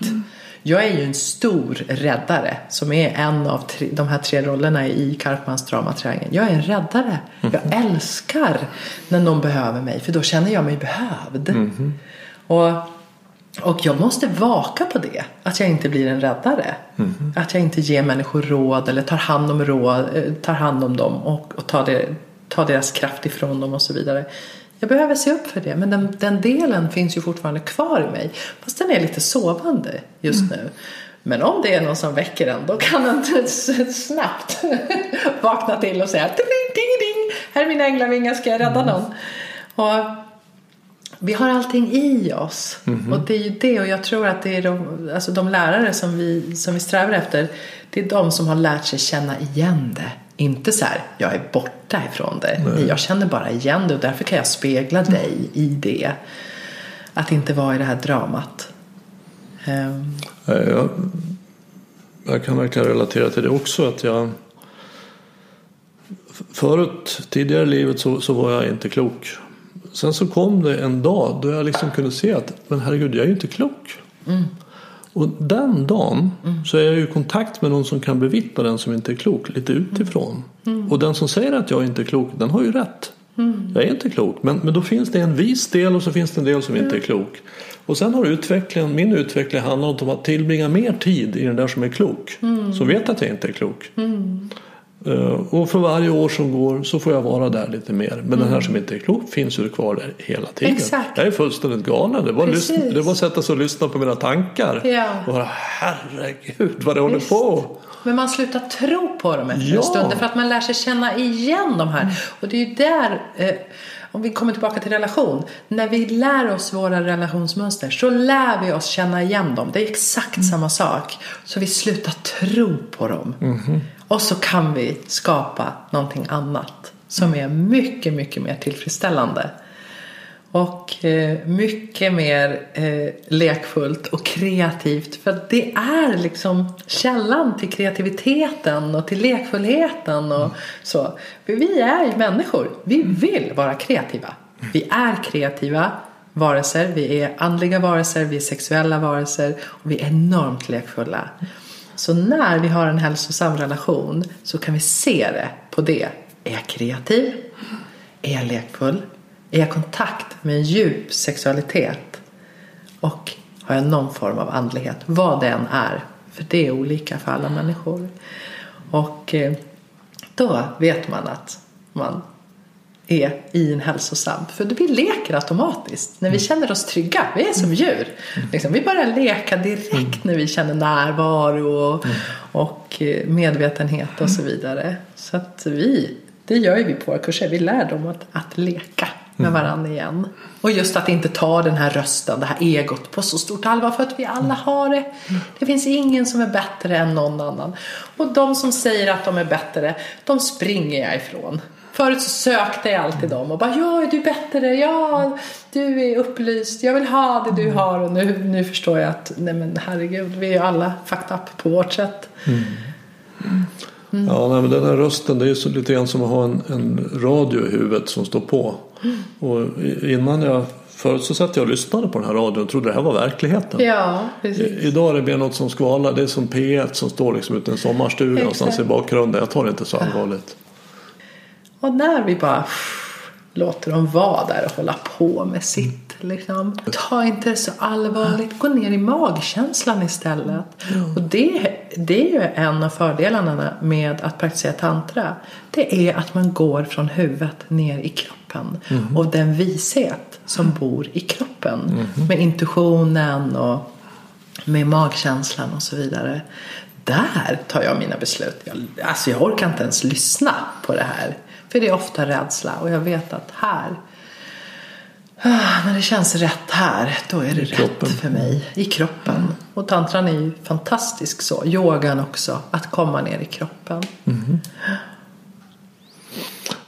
[SPEAKER 2] Jag är ju en stor räddare som är en av tre, de här tre rollerna i Karpmans dramatriangel. Jag är en räddare. Jag älskar när någon behöver mig för då känner jag mig behövd. Och, och jag måste vaka på det. Att jag inte blir en räddare. Att jag inte ger människor råd eller tar hand om, råd, eh, tar hand om dem och, och tar, det, tar deras kraft ifrån dem och så vidare. Jag behöver se upp för det men den, den delen finns ju fortfarande kvar i mig. Fast den är lite sovande just nu. Men om det är någon som väcker den då kan den snabbt vakna till och säga ding, ding, ding. Här är mina änglavingar, ska jag rädda någon? Och vi har allting i oss. Och det är ju det. Och jag tror att det är de, alltså de lärare som vi, som vi strävar efter. Det är de som har lärt sig känna igen det. Inte så här, jag är borta ifrån det. Nej. Jag känner bara igen det och därför kan jag spegla dig i det. Att inte vara i det här dramat.
[SPEAKER 1] Nej, Jag, jag kan verkligen relatera till det också. Att jag, förut, tidigare i livet så, så var jag inte klok. Sen så kom det en dag då jag liksom kunde se att men herregud, jag är ju inte klok. Och den dagen så är jag ju i kontakt med någon som kan bevittna den som inte är klok lite utifrån. Och den som säger att jag inte är klok, den har ju rätt. Jag är inte klok, men, men då finns det en vis del och så finns det en del som inte är klok. Och sen har utvecklingen, min utveckling handlat om att tillbringa mer tid i den där som är klok. Som vet att jag inte är klok. Eh, Och för varje år som går så får jag vara där lite mer. Men den här som inte är klok finns ju kvar där hela tiden.
[SPEAKER 2] Exakt.
[SPEAKER 1] Jag är fullständigt galen. Det var, lyssna, det var att sätta sig och lyssna på mina tankar.
[SPEAKER 2] Ja.
[SPEAKER 1] Och bara, herregud vad det håller på.
[SPEAKER 2] Men man slutar tro på dem efter
[SPEAKER 1] Ja.
[SPEAKER 2] en stund. För att man lär sig känna igen de här. Och det är ju där, eh, om vi kommer tillbaka till relation. När vi lär oss våra relationsmönster så lär vi oss känna igen dem. Det är exakt samma sak. Så vi slutar tro på dem. Och så kan vi skapa någonting annat. Som är mycket, mycket mer tillfredsställande. Och eh, mycket mer eh, lekfullt och kreativt. För det är liksom källan till kreativiteten och till lekfullheten och så. För vi är ju människor. Vi vill vara kreativa. Vi är kreativa. varelser. Vi är andliga varelser, vi är sexuella varelser och vi är enormt lekfulla. Så när vi har en hälsosam relation så kan vi se det på det. Är jag kreativ? Är jag lekfull? Är jag i kontakt med en djup sexualitet? Och har jag någon form av andlighet? Vad det än är. För det är olika för alla människor. Och eh, då vet man att man är i en hälsosam. För vi leker automatiskt när vi känner oss trygga. Vi är som djur. Liksom, vi börjar leka direkt när vi känner närvaro och, och eh, medvetenhet och så vidare. Så att vi, det gör ju vi på våra kurser. Vi lär dem att, att leka med varandra igen. Och just att inte ta den här rösten, det här egot på så stort allvar för att vi alla har det. Det finns ingen som är bättre än någon annan. Och de som säger att de är bättre, de springer jag ifrån. Förut så sökte jag alltid dem och bara ja, är du bättre? Ja, du är upplyst. Jag vill ha det du har. Och nu, nu förstår jag att nej men herregud, vi är ju alla fucked up på vårt sätt.
[SPEAKER 1] Mm. Ja, nej, men den här rösten det är ju så lite grann som att ha en, en radio i huvudet som står på. Och innan jag Förut så satt jag och lyssnade på den här radion och trodde det här var verkligheten.
[SPEAKER 2] Ja.
[SPEAKER 1] I, idag är det mer något som skvalar. Det är som P1 som står liksom ute i en sommarstuga någonstans i bakgrunden. Jag tar det inte så allvarligt.
[SPEAKER 2] Och när vi bara låter dem vara där och hålla på med sitt. Liksom. Ta inte det så allvarligt. Gå ner i magkänslan istället. Och det, det är ju en av fördelarna med att praktisera tantra. Det är att man går från huvudet ner i kroppen. Och den vishet som bor i kroppen. Med intuitionen och med magkänslan och så vidare. Där tar jag mina beslut. Jag, alltså jag orkar inte ens lyssna på det här. För det är ofta rädsla och jag vet att här ah, när det känns rätt här, då är det rätt för mig. I kroppen. Och tantran är ju fantastisk så. Yogan också. Att komma ner i kroppen.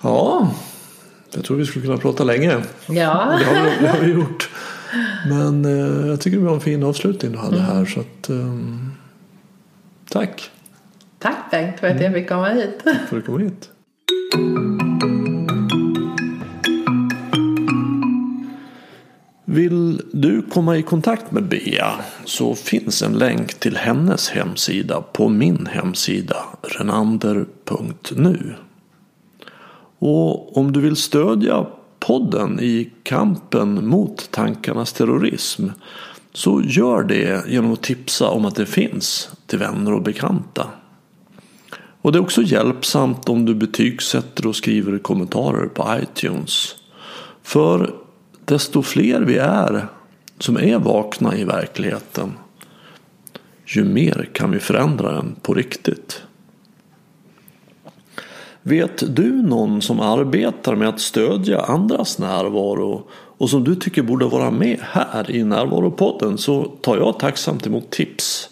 [SPEAKER 1] Ja, jag tror vi skulle kunna prata länge.
[SPEAKER 2] Ja.
[SPEAKER 1] Det har vi, det har vi gjort. Men eh, jag tycker det var en fin avslutning du hade här. Så att, ehm, tack
[SPEAKER 2] Tack Bengt för att jag fick komma hit.
[SPEAKER 1] för att du kom hit. Vill du komma i kontakt med Bea så finns en länk till hennes hemsida på min hemsida renander.nu. Och om du vill stödja podden i kampen mot tankarnas terrorism så gör det genom att tipsa om att det finns till vänner och bekanta. Och det är också hjälpsamt om du betygsätter och skriver kommentarer på iTunes. För desto fler vi är som är vakna i verkligheten ju mer kan vi förändra den på riktigt. Vet du någon som arbetar med att stödja andras närvaro och som du tycker borde vara med här i Närvaropodden så tar jag tacksamt emot tips.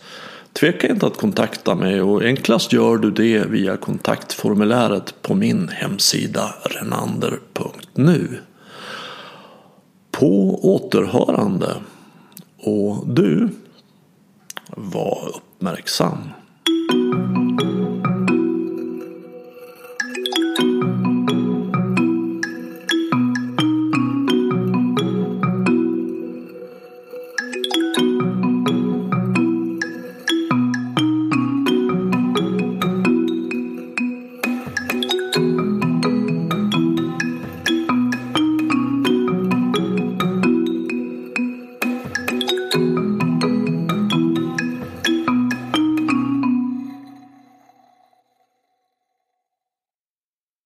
[SPEAKER 1] Tveka inte att kontakta mig och enklast gör du det via kontaktformuläret på min hemsida renander.nu. På återhörande och du, var uppmärksam.